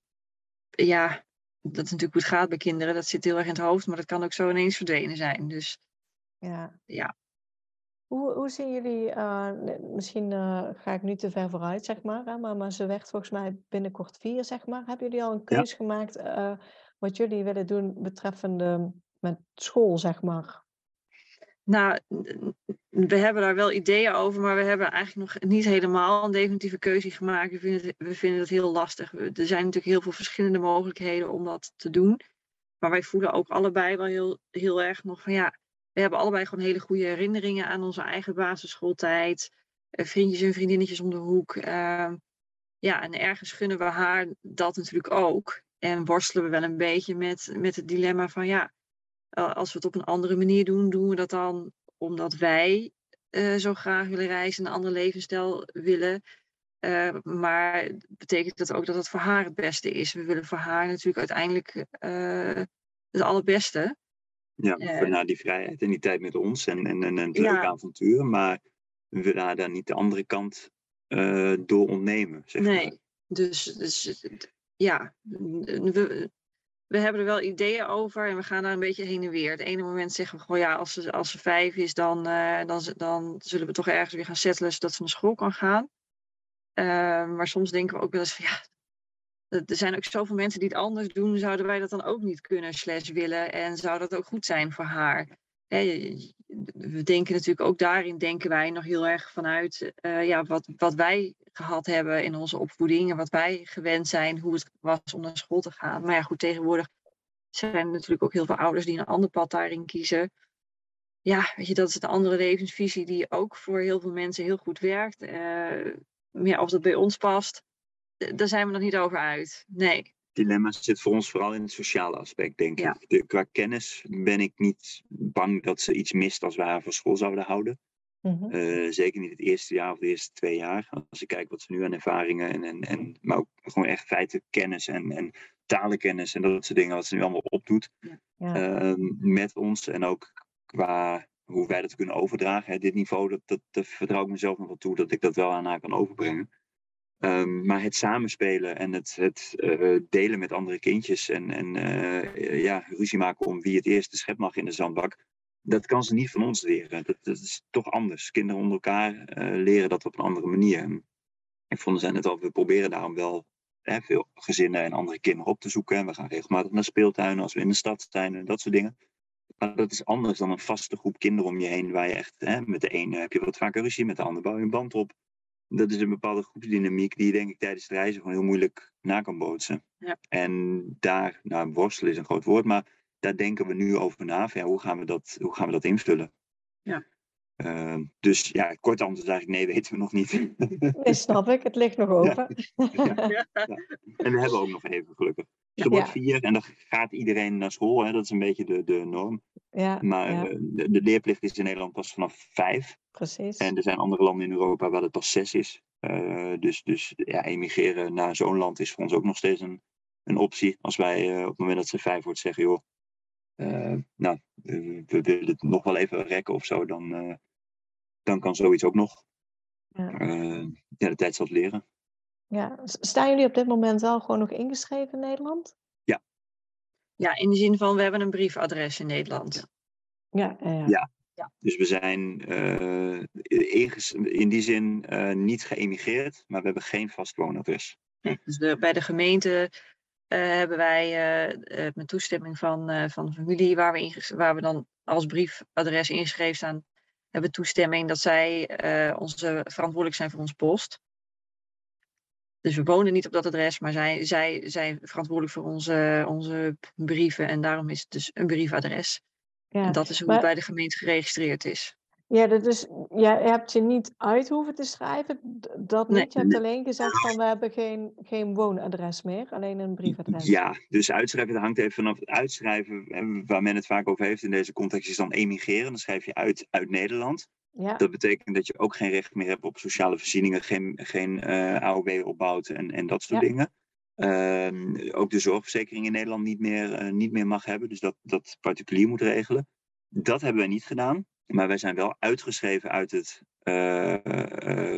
S2: ja, dat is natuurlijk hoe het gaat bij kinderen. Dat zit heel erg in het hoofd, maar dat kan ook zo ineens verdwenen zijn. Dus
S1: ja.
S2: ja.
S1: Hoe, hoe zien jullie, uh, misschien uh, ga ik nu te ver vooruit, zeg maar, hè, maar, maar ze werd volgens mij binnenkort vier, zeg maar. Hebben jullie al een keus ja. gemaakt uh, wat jullie willen doen betreffende met school, zeg maar?
S2: Nou, we hebben daar wel ideeën over, maar we hebben eigenlijk nog niet helemaal een definitieve keuze gemaakt. We vinden, het, we vinden het heel lastig. Er zijn natuurlijk heel veel verschillende mogelijkheden om dat te doen. Maar wij voelen ook allebei wel heel, heel erg nog van ja, we hebben allebei gewoon hele goede herinneringen aan onze eigen basisschooltijd. Vriendjes en vriendinnetjes om de hoek. Uh, ja, en ergens gunnen we haar dat natuurlijk ook. En worstelen we wel een beetje met, met het dilemma van ja, als we het op een andere manier doen, doen we dat dan omdat wij uh, zo graag willen reizen, een ander levensstijl willen. Uh, maar betekent dat ook dat het voor haar het beste is? We willen voor haar natuurlijk uiteindelijk uh, het allerbeste.
S3: Ja, voor naar die vrijheid en die tijd met ons en, en, en het leuke avontuur. Maar we willen haar daar niet de andere kant door ontnemen. Zeg
S2: nee, maar. dus, dus ja, we, we hebben er wel ideeën over en we gaan daar een beetje heen en weer. Het ene moment zeggen we gewoon ja, als ze, als ze vijf is, dan, uh, dan, dan zullen we toch ergens weer gaan settelen zodat ze naar school kan gaan. Uh, maar soms denken we ook wel eens van ja, er zijn ook zoveel mensen die het anders doen. Zouden wij dat dan ook niet kunnen slash willen? En zou dat ook goed zijn voor haar? we denken natuurlijk ook daarin, denken wij nog heel erg vanuit uh, ja, wat, wat wij gehad hebben in onze opvoeding en wat wij gewend zijn, hoe het was om naar school te gaan. Maar ja, goed, tegenwoordig zijn er natuurlijk ook heel veel ouders die een ander pad daarin kiezen. Ja, weet je, dat is een andere levensvisie die ook voor heel veel mensen heel goed werkt. Uh, ja, of dat bij ons past, daar zijn we nog niet over uit. Nee
S3: dilemma zit voor ons vooral in het sociale aspect, denk ik. De, qua kennis ben ik niet bang dat ze iets mist als we haar van school zouden houden. Mhm. Eh, zeker niet het eerste jaar of de eerste twee jaar. Als ik kijk wat ze nu aan ervaringen en, en, en maar ook gewoon echt feiten kennis en, en talenkennis en dat soort dingen, wat ze nu allemaal opdoet ja. Ehm, met ons. En ook qua hoe wij dat kunnen overdragen. Hè, dit niveau, dat, dat, dat vertrouw ik mezelf nog wel toe dat ik dat wel aan haar kan overbrengen. Um, maar het samenspelen en het, het uh, delen met andere kindjes en, en uh, ja, ruzie maken om wie het eerste schep mag in de zandbak, dat kan ze niet van ons leren. Dat, is toch anders. Kinderen onder elkaar uh, leren dat op een andere manier. Ik vond het net al, we proberen daarom wel hè, veel gezinnen en andere kinderen op te zoeken. En we gaan regelmatig naar speeltuinen als we in de stad zijn en dat soort dingen. Maar dat is anders dan een vaste groep kinderen om je heen, waar je echt, hè, met de ene heb je wat vaker ruzie, met de ander bouw je een band op dat is een bepaalde groepsdynamiek die je denk ik tijdens de reizen gewoon heel moeilijk na kan bootsen. Ja. En daar, nou worstelen is een groot woord, maar daar denken we nu over na. ja, hoe, gaan we dat, hoe gaan we dat invullen? Ja. Uh, dus ja, kort antwoord eigenlijk nee, weten we nog niet.
S1: Nee, snap ik. Het ligt nog open.
S3: Ja. Ja. En we hebben ook nog even, gelukkig. Ze wordt vier en dan gaat iedereen naar school. Hè? Dat is een beetje de, de norm. Ja, maar. Eh, de, de, leerplicht is in Nederland pas vanaf vijf.
S1: Precies.
S3: En er zijn andere landen in Europa waar het pas zes is. Uh, dus dus ja, emigreren naar zo'n land is voor ons ook nog steeds een, een optie. Als wij uh, op het moment dat ze vijf wordt zeggen, joh, nou, we willen het nog wel even rekken of zo, dan, dan kan zoiets ook nog. Ja. ja, de tijd zal het leren.
S1: Ja, staan jullie op dit moment wel gewoon nog ingeschreven in Nederland?
S3: Ja.
S2: Ja, in de zin van we hebben een briefadres in Nederland.
S1: Ja, ja.
S3: ja. ja. Dus we zijn uh, in die zin uh, niet geëmigreerd, maar we hebben geen vast woonadres.
S2: dus de, bij de gemeente uh, hebben wij met toestemming van, van de familie, waar we, waar we dan als briefadres ingeschreven staan, hebben toestemming dat zij onze verantwoordelijk zijn voor ons post. Dus we wonen niet op dat adres, maar zij, zij zijn verantwoordelijk voor onze, onze brieven. En daarom is het dus een briefadres. Ja, en dat is hoe het bij de gemeente geregistreerd is.
S1: Ja, dat is, je hebt je niet uit hoeven te schrijven. Dat niet. Je hebt alleen gezegd van we hebben geen, geen woonadres meer, alleen een briefadres.
S3: Ja, dus uitschrijven, dat hangt even vanaf het uitschrijven. Waar men het vaak over heeft in deze context, is dan emigreren. Dan schrijf je uit uit Nederland. Ja. Dat betekent dat je ook geen recht meer hebt op sociale voorzieningen, geen, geen uh, eh, AOW opbouwt en, en dat soort dingen. Uh, ook de zorgverzekering in Nederland niet meer, uh, niet meer mag hebben, dus dat, dat particulier moet regelen. Dat hebben wij niet gedaan, maar wij zijn wel uitgeschreven uit het uh,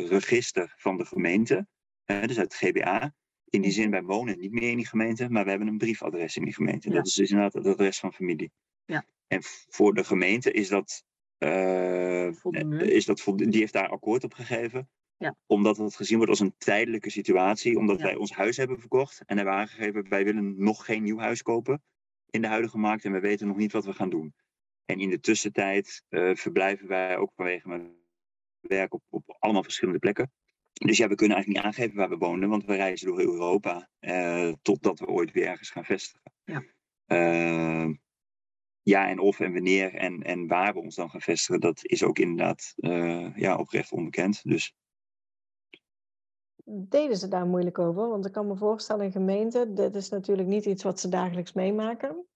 S3: register van de gemeente, dus uit het GBA. In die zin, wij wonen niet meer in die gemeente, maar we hebben een briefadres in die gemeente. Ja. Dat is dus inderdaad het adres van familie. Ja. En voor de gemeente is dat uh, is dat die heeft daar akkoord op gegeven. Ja. Omdat het gezien wordt als een tijdelijke situatie. Omdat wij ons huis hebben verkocht. En hebben aangegeven, wij willen nog geen nieuw huis kopen in de huidige markt. En we weten nog niet wat we gaan doen. En in de tussentijd uh, verblijven wij ook vanwege mijn werk op, op allemaal verschillende plekken. Dus ja, we kunnen eigenlijk niet aangeven waar we wonen. Want we reizen door Europa. Uh, totdat we ooit weer ergens gaan vestigen. Ja ja en of en wanneer en, en waar we ons dan gaan vestigen, dat is ook inderdaad ja, oprecht onbekend. Dus.
S1: deden ze daar moeilijk over? Want ik kan me voorstellen, in gemeente, dit is natuurlijk niet iets wat ze dagelijks meemaken.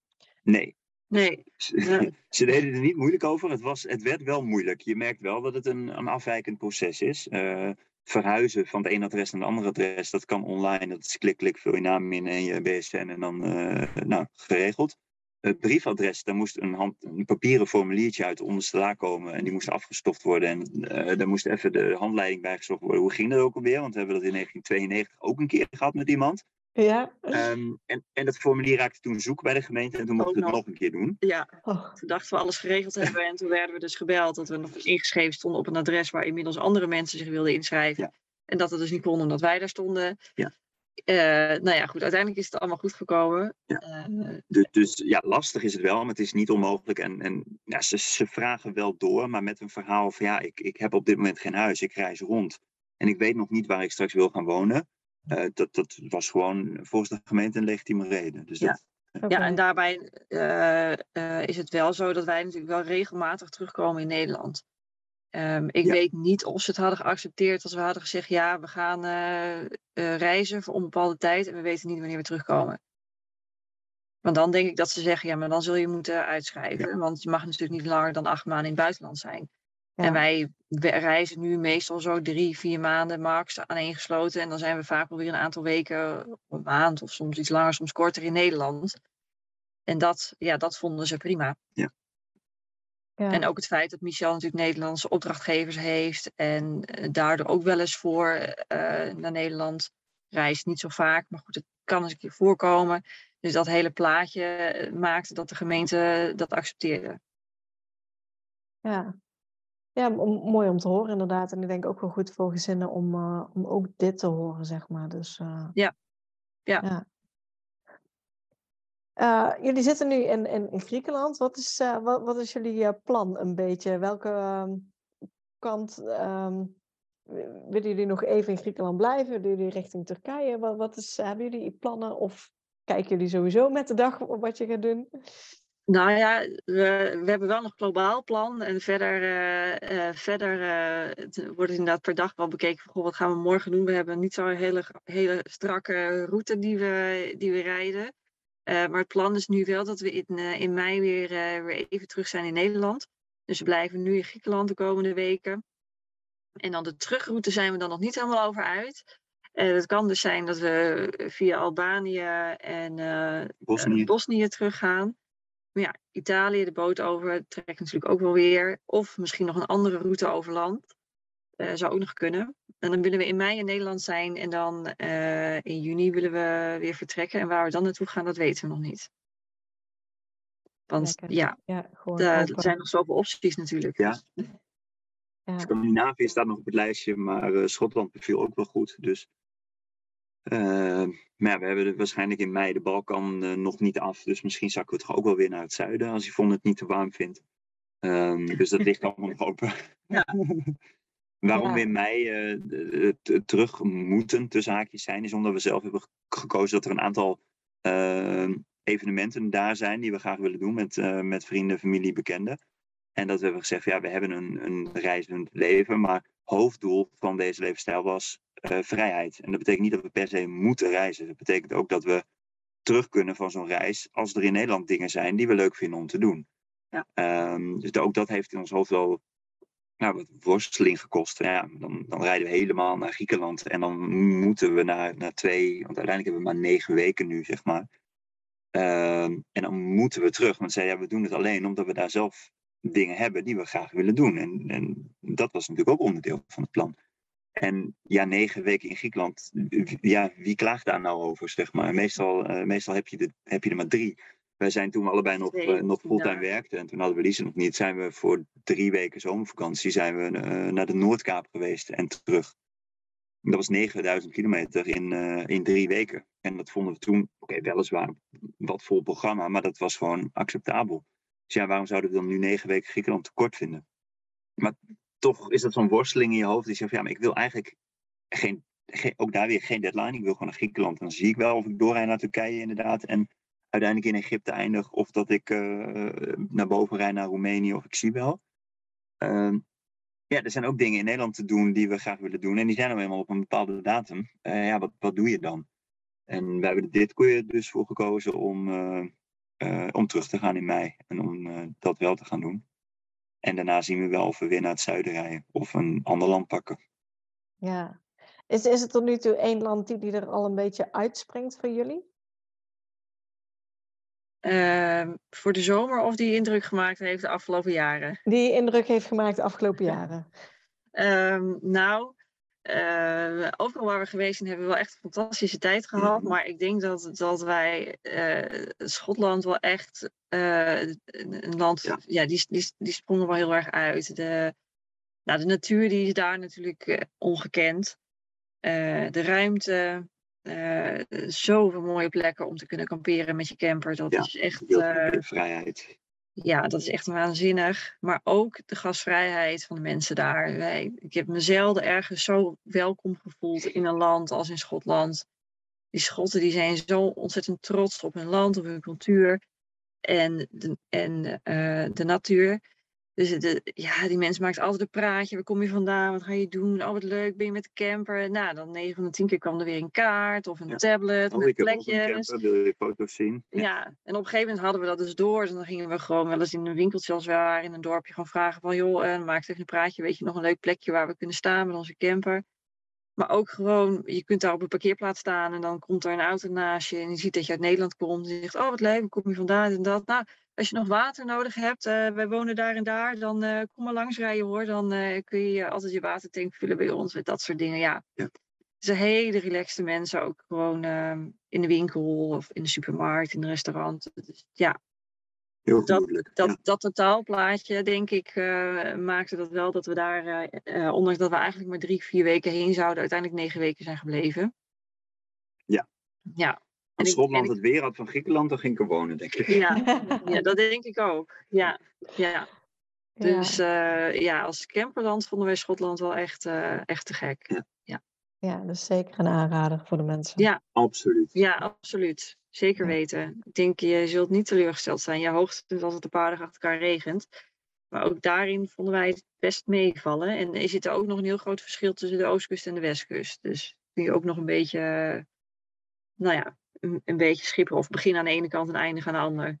S3: Nee.
S2: Nee.
S3: Ze, deden er niet moeilijk over. Het, was, het werd wel moeilijk. Je merkt wel dat het een, een afwijkend proces is. Uh, verhuizen van het ene adres naar het andere adres, dat kan online. Dat is klik, klik, vul je naam in en je BSN en dan uh, nou, geregeld. Het briefadres, daar moest een, hand, een papieren formuliertje uit de onderste la komen en die moest afgestoft worden. En uh, daar moest even de handleiding bij gezocht worden. Hoe ging dat ook alweer? Want we hebben dat in 1992 ook een keer gehad met iemand.
S1: Ja.
S3: Um, en, en dat formulier raakte toen zoek bij de gemeente en toen mochten we het nog een keer doen.
S2: Ja, oh. toen dachten we alles geregeld hebben en toen werden we dus gebeld dat we nog ingeschreven stonden op een adres waar inmiddels andere mensen zich wilden inschrijven. Ja. En dat het dus niet kon omdat wij daar stonden.
S3: Ja.
S2: Uh, nou ja, goed, uiteindelijk is het allemaal goed gekomen.
S3: Ja. Uh, dus, dus, ja, lastig is het wel, maar het is niet onmogelijk. En, en ja, ze, ze vragen wel door, maar met een verhaal van ja, ik, ik heb op dit moment geen huis, ik reis rond. En ik weet nog niet waar ik straks wil gaan wonen. Uh, dat, dat was gewoon volgens de gemeente een legitieme reden. Dus
S2: ja.
S3: Dat,
S2: Okay. Ja, en daarbij is het wel zo dat wij natuurlijk wel regelmatig terugkomen in Nederland. Um, ik ja. weet niet of ze het hadden geaccepteerd als we hadden gezegd: ja, we gaan uh, uh, reizen voor een bepaalde tijd en we weten niet wanneer we terugkomen. Want dan denk ik dat ze zeggen: ja, maar dan zul je moeten uitschrijven. Ja. Want je mag natuurlijk niet langer dan acht maanden in het buitenland zijn. Ja. En wij reizen nu meestal zo drie, vier maanden max aaneengesloten. En dan zijn we vaak wel weer een aantal weken, een maand of soms iets langer, soms korter in Nederland. En dat, ja, dat vonden ze prima.
S3: Ja.
S2: Ja. En ook het feit dat Michel natuurlijk Nederlandse opdrachtgevers heeft en daardoor ook wel eens voor uh, naar Nederland reist. Niet zo vaak, maar goed, het kan eens een keer voorkomen. Dus dat hele plaatje maakte dat de gemeente dat accepteerde.
S1: Ja, ja mooi om te horen inderdaad. En ik denk ook wel goed voor gezinnen om, uh, om ook dit te horen, zeg maar. Dus, uh,
S2: ja. Ja.
S1: ja. Uh, jullie zitten nu in, in, in Griekenland. Wat is, wat, wat is jullie plan een beetje? Welke uh, kant um, willen jullie nog even in Griekenland blijven? Willen jullie richting Turkije? Wat, wat is, hebben jullie plannen? Of kijken jullie sowieso met de dag op wat je gaat doen?
S2: Nou ja, we, we hebben wel nog globaal plan. En verder, verder wordt het inderdaad per dag wel bekeken goh, wat gaan we morgen doen. We hebben niet zo'n hele, hele strakke route die we, die we rijden. Uh, maar het plan is nu wel dat we in, uh, in mei weer, uh, weer even terug zijn in Nederland. Dus we blijven nu in Griekenland de komende weken. En dan de terugroute zijn we dan nog niet helemaal over uit. het kan dus zijn dat we via Albanië en
S3: Bosnië.
S2: Bosnië teruggaan. Maar ja, Italië, de boot over, trekt natuurlijk ook wel weer. Of misschien nog een andere route over land. zou ook nog kunnen. En dan willen we in mei in Nederland zijn en dan uh, in juni willen we weer vertrekken. En waar we dan naartoe gaan, dat weten we nog niet. Want Lekker. ja, ja er zijn nog zoveel opties natuurlijk.
S3: Ja. ja. Scandinavië staat nog op het lijstje, maar uh, Schotland beviel ook wel goed. Dus, uh, maar ja, we hebben waarschijnlijk in mei de Balkan nog niet af. Dus misschien zakken we toch ook wel weer naar het zuiden als Yvonne het niet te warm vindt. Um, dus dat ligt allemaal nog open.
S2: Ja.
S3: Waarom we in mei uh, terug moeten, tussen haakjes zijn, is omdat we zelf hebben gekozen dat er een aantal uh, evenementen daar zijn die we graag willen doen met, uh, met vrienden, familie, bekenden. En dat we hebben gezegd, ja, we hebben een, een reizend leven, maar hoofddoel van deze levensstijl was vrijheid. En dat betekent niet dat we per se moeten reizen. Dat betekent ook dat we terug kunnen van zo'n reis als er in Nederland dingen zijn die we leuk vinden om te doen.
S2: Ja.
S3: Um, dus ook dat heeft in ons hoofd wel nou, wat worsteling gekost. Ja, dan, dan rijden we helemaal naar Griekenland en dan moeten we naar, naar twee, want uiteindelijk hebben we maar negen weken nu, zeg maar. Uh, en dan moeten we terug, want zei ja, we doen het alleen omdat we daar zelf dingen hebben die we graag willen doen. En, en dat was natuurlijk ook onderdeel van het plan. En ja, negen weken in Griekenland, ja, wie klaagt daar nou over, zeg maar? Meestal, uh, meestal heb, je de, heb je er maar drie. Wij zijn toen we allebei nog, uh, nog fulltime werkten en toen hadden we Lise nog niet, zijn we voor drie weken zomervakantie zijn we uh, naar de Noordkaap geweest en terug. Dat was 9000 kilometer in, in drie weken. En dat vonden we toen, oké, okay, weliswaar wat vol programma, maar dat was gewoon acceptabel. Dus ja, waarom zouden we dan nu negen weken Griekenland tekort vinden? Maar toch is dat zo'n worsteling in je hoofd. Die zegt, ja, maar ik wil eigenlijk geen, geen, ook daar weer geen deadline. Ik wil gewoon naar Griekenland. En dan zie ik wel of ik doorrijd naar Turkije inderdaad. En uiteindelijk in Egypte eindig of dat ik uh, naar boven rijd naar Roemenië of ik zie wel. Uh, Ja, er zijn ook dingen in Nederland te doen die we graag willen doen. En die zijn nou eenmaal op een bepaalde datum. Uh, ja, wat, wat doe je dan? En we hebben dit keer dus voor gekozen om, uh, om terug te gaan in mei. En om dat wel te gaan doen. En daarna zien we wel of we weer naar het zuiden rijden. Of een ander land pakken.
S1: Ja. Is, is het tot nu toe één land die, die er al een beetje uitspringt voor jullie?
S2: Uh, voor de zomer of die indruk gemaakt heeft de afgelopen jaren?
S1: Die indruk heeft gemaakt de afgelopen jaren.
S2: Uh, nou, uh, overal waar we geweest zijn hebben we wel echt een fantastische tijd gehad. Mhm. Maar ik denk dat, dat wij uh, Schotland wel echt uh, een land, ja, ja die, die, die sprongen wel heel erg uit. De, nou, de natuur die is daar natuurlijk ongekend. de ruimte, zoveel mooie plekken om te kunnen kamperen met je camper. Dat is echt.
S3: Vrijheid.
S2: Ja, dat is echt waanzinnig. Maar ook de gastvrijheid van de mensen daar. Wij, ik heb me zelden ergens zo welkom gevoeld in een land als in Schotland. Die Schotten die zijn zo ontzettend trots op hun land, op hun cultuur en de, en, uh, de natuur. Dus de, ja, die mensen maakt altijd een praatje. Waar kom je vandaan? Wat ga je doen? Oh, wat leuk. Ben je met de camper? Nou, dan 9 van de 10 keer kwam er weer een kaart of een tablet
S3: of
S2: een
S3: plekje. wil je foto's zien?
S2: Ja. en op een gegeven moment hadden we dat dus door. Dus dan gingen we gewoon wel eens in een winkeltje als we waren in een dorpje gaan vragen van... joh, uh, maak even een praatje. Weet je nog een leuk plekje waar we kunnen staan met onze camper? Maar ook gewoon, je kunt daar op een parkeerplaats staan en dan komt er een auto naast je en je ziet dat je uit Nederland komt. En je zegt, oh wat leuk, kom je vandaan en dat. Nou, als je nog water nodig hebt, uh, wij wonen daar en daar, dan uh, kom maar langs rijden hoor. Dan uh, kun je altijd je watertank vullen bij ons, met dat soort dingen. Ja. ja. Het zijn hele relaxte mensen, ook gewoon ehm, in de winkel of in de supermarkt, in een restaurant. Dus, ja,
S3: Heel
S2: dat, dat, dat totaalplaatje, denk ik, maakte dat wel dat we daar, ondanks dat we eigenlijk maar drie, vier weken heen zouden, uiteindelijk negen weken zijn gebleven.
S3: Ja.
S2: Ja,
S3: als Schotland het weer had van Griekenland, dan ging ik er wonen, denk ik.
S2: Ja, ja dat denk ik ook. Ja, ja. Dus ja. Uh, ja, als camperland vonden wij Schotland wel echt, uh, echt te gek. Ja. ja.
S1: Ja, dus zeker een aanrader voor de mensen.
S2: Ja,
S3: absoluut.
S2: Ja, absoluut. Zeker weten. Ik denk, je zult niet teleurgesteld zijn. Je hoogtepunt als het een paar dagen achter elkaar regent. Maar ook daarin vonden wij het best meevallen. En er zit ook nog een heel groot verschil tussen de oostkust en de westkust. Dus kun je ook nog een beetje, nou ja, een, beetje schipperen of beginnen aan de ene kant en eindigen aan de andere.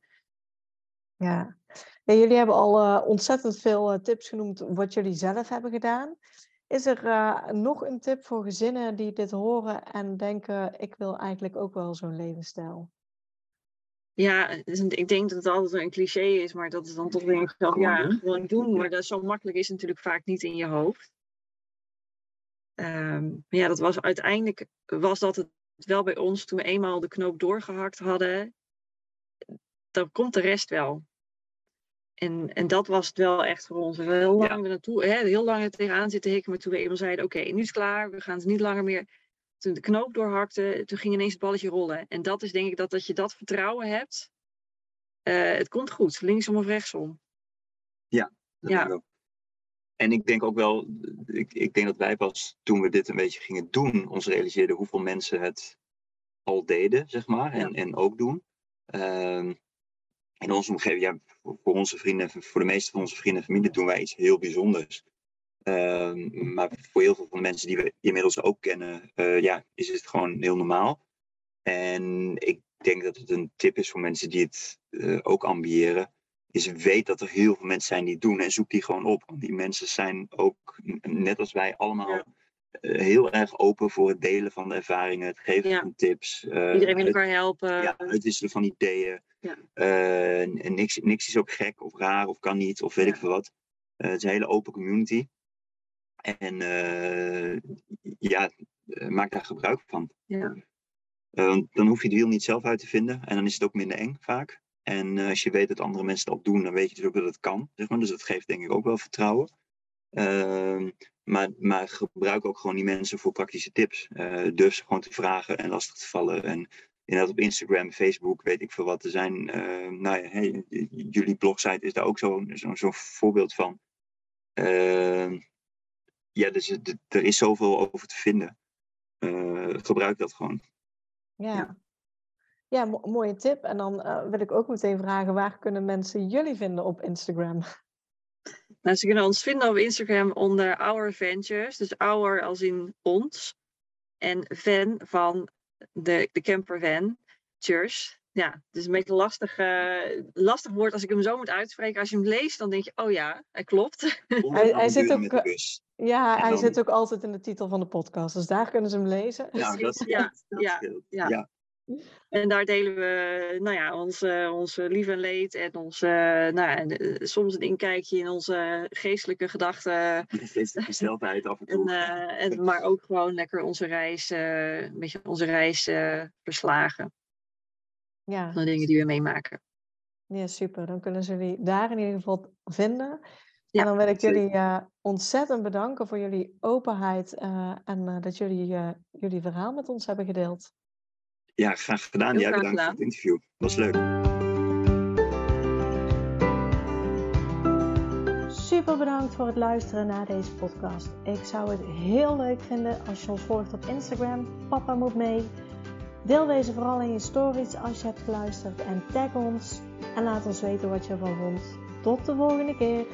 S1: Ja, jullie hebben al uh, ontzettend veel uh, tips genoemd wat jullie zelf hebben gedaan. Is er uh, nog een tip voor gezinnen die dit horen en denken: ik wil eigenlijk ook wel zo'n levensstijl?
S2: Ja, ik denk dat het altijd een cliché is, maar dat is dan toch denk ik wel, ja, gewoon doen. Maar dat zo makkelijk is natuurlijk vaak niet in je hoofd. Um, maar ja, dat was uiteindelijk was dat het wel bij ons, toen we eenmaal de knoop doorgehakt hadden, dan komt de rest wel. En, en dat was het wel echt voor ons. We hebben heel lang ja. naartoe, hè, heel lang er tegenaan zitten hikken, maar toen we eenmaal zeiden, oké, nu is het klaar, we gaan het niet langer meer. Toen de knoop doorhakte, toen ging ineens het balletje rollen. En dat is denk ik dat, dat je dat vertrouwen hebt. Uh, het komt goed, linksom of rechtsom.
S3: Ja, ja. En ik denk ook wel, ik, ik denk dat wij pas toen we dit een beetje gingen doen, ons realiseerden hoeveel mensen het al deden, zeg maar, en, en ook doen. Uh, in onze omgeving, ja, voor, onze vrienden, voor de meeste van onze vrienden en familie doen wij iets heel bijzonders. Uh, maar voor heel veel van de mensen die we inmiddels ook kennen, uh, ja, is het gewoon heel normaal. En ik denk dat het een tip is voor mensen die het uh, ook ambiëren is weet dat er heel veel mensen zijn die het doen en zoek die gewoon op. Want die mensen zijn ook, net als wij allemaal, eh, heel erg open voor het delen van de ervaringen, het geven van tips.
S2: Uh, Iedereen wil elkaar helpen.
S3: Ja, uitwisselen van ideeën. Ja. Uh, en niks, niks is ook gek of raar of kan niet of weet ik veel wat. het is een hele open community. En ja, maak daar gebruik van.
S2: Ja.
S3: dan hoef je de wiel niet zelf uit te vinden en dan is het ook minder eng vaak. En uh, als je weet dat andere mensen dat ook doen, dan weet je dus ook dat het kan. Zeg maar. Dus dat geeft denk ik ook wel vertrouwen. Uh, maar, maar gebruik ook gewoon die mensen voor praktische tips. Uh, durf ze gewoon te vragen en lastig te vallen. En inderdaad op Instagram, Facebook, weet ik veel wat. Er zijn, uh, nou ja, hey, jullie blogsite is daar ook zo'n zo, zo voorbeeld van. Ehm, ja, dus er is zoveel over te vinden. gebruik dat gewoon.
S1: ja. Ja. Mooie tip. En dan uh, wil ik ook meteen vragen, waar kunnen mensen jullie vinden op Instagram?
S2: Nou, ze kunnen ons vinden op Instagram onder Our Ventures. Dus Our als in ons. En van van de, de camper van. Church. Ja, het is een beetje een lastig, uh, lastig woord als ik hem zo moet uitspreken. Als je hem leest, dan denk je, oh ja, hij klopt.
S1: hij, hij zit ook, ja, hij zit ook altijd in de titel van de podcast. Dus daar kunnen ze hem lezen.
S2: Ja, dat, ja, ja, ja, ja. En daar delen we nou ja, onze, onze lief en leed en onze, nou ja, soms een inkijkje in onze geestelijke gedachten.
S3: Geestelijke gesteldheid af en toe.
S2: En, uh, en, maar ook gewoon lekker onze reis, uh, een beetje onze reis uh, verslagen. Ja. Van de dingen die we meemaken.
S1: Ja, super. Dan kunnen ze jullie daar in ieder geval vinden. Ja, en dan wil ik jullie ontzettend bedanken voor jullie openheid en dat jullie jullie verhaal met ons hebben gedeeld.
S3: Ja, graag gedaan. Jij bedankt voor het interview. Dat was leuk.
S1: Super bedankt voor het luisteren naar deze podcast. Ik zou het heel leuk vinden als je ons volgt op Instagram. Papa moet mee. Deel deze vooral in je stories als je hebt geluisterd en tag ons. En laat ons weten wat je ervan vond. Tot de volgende keer.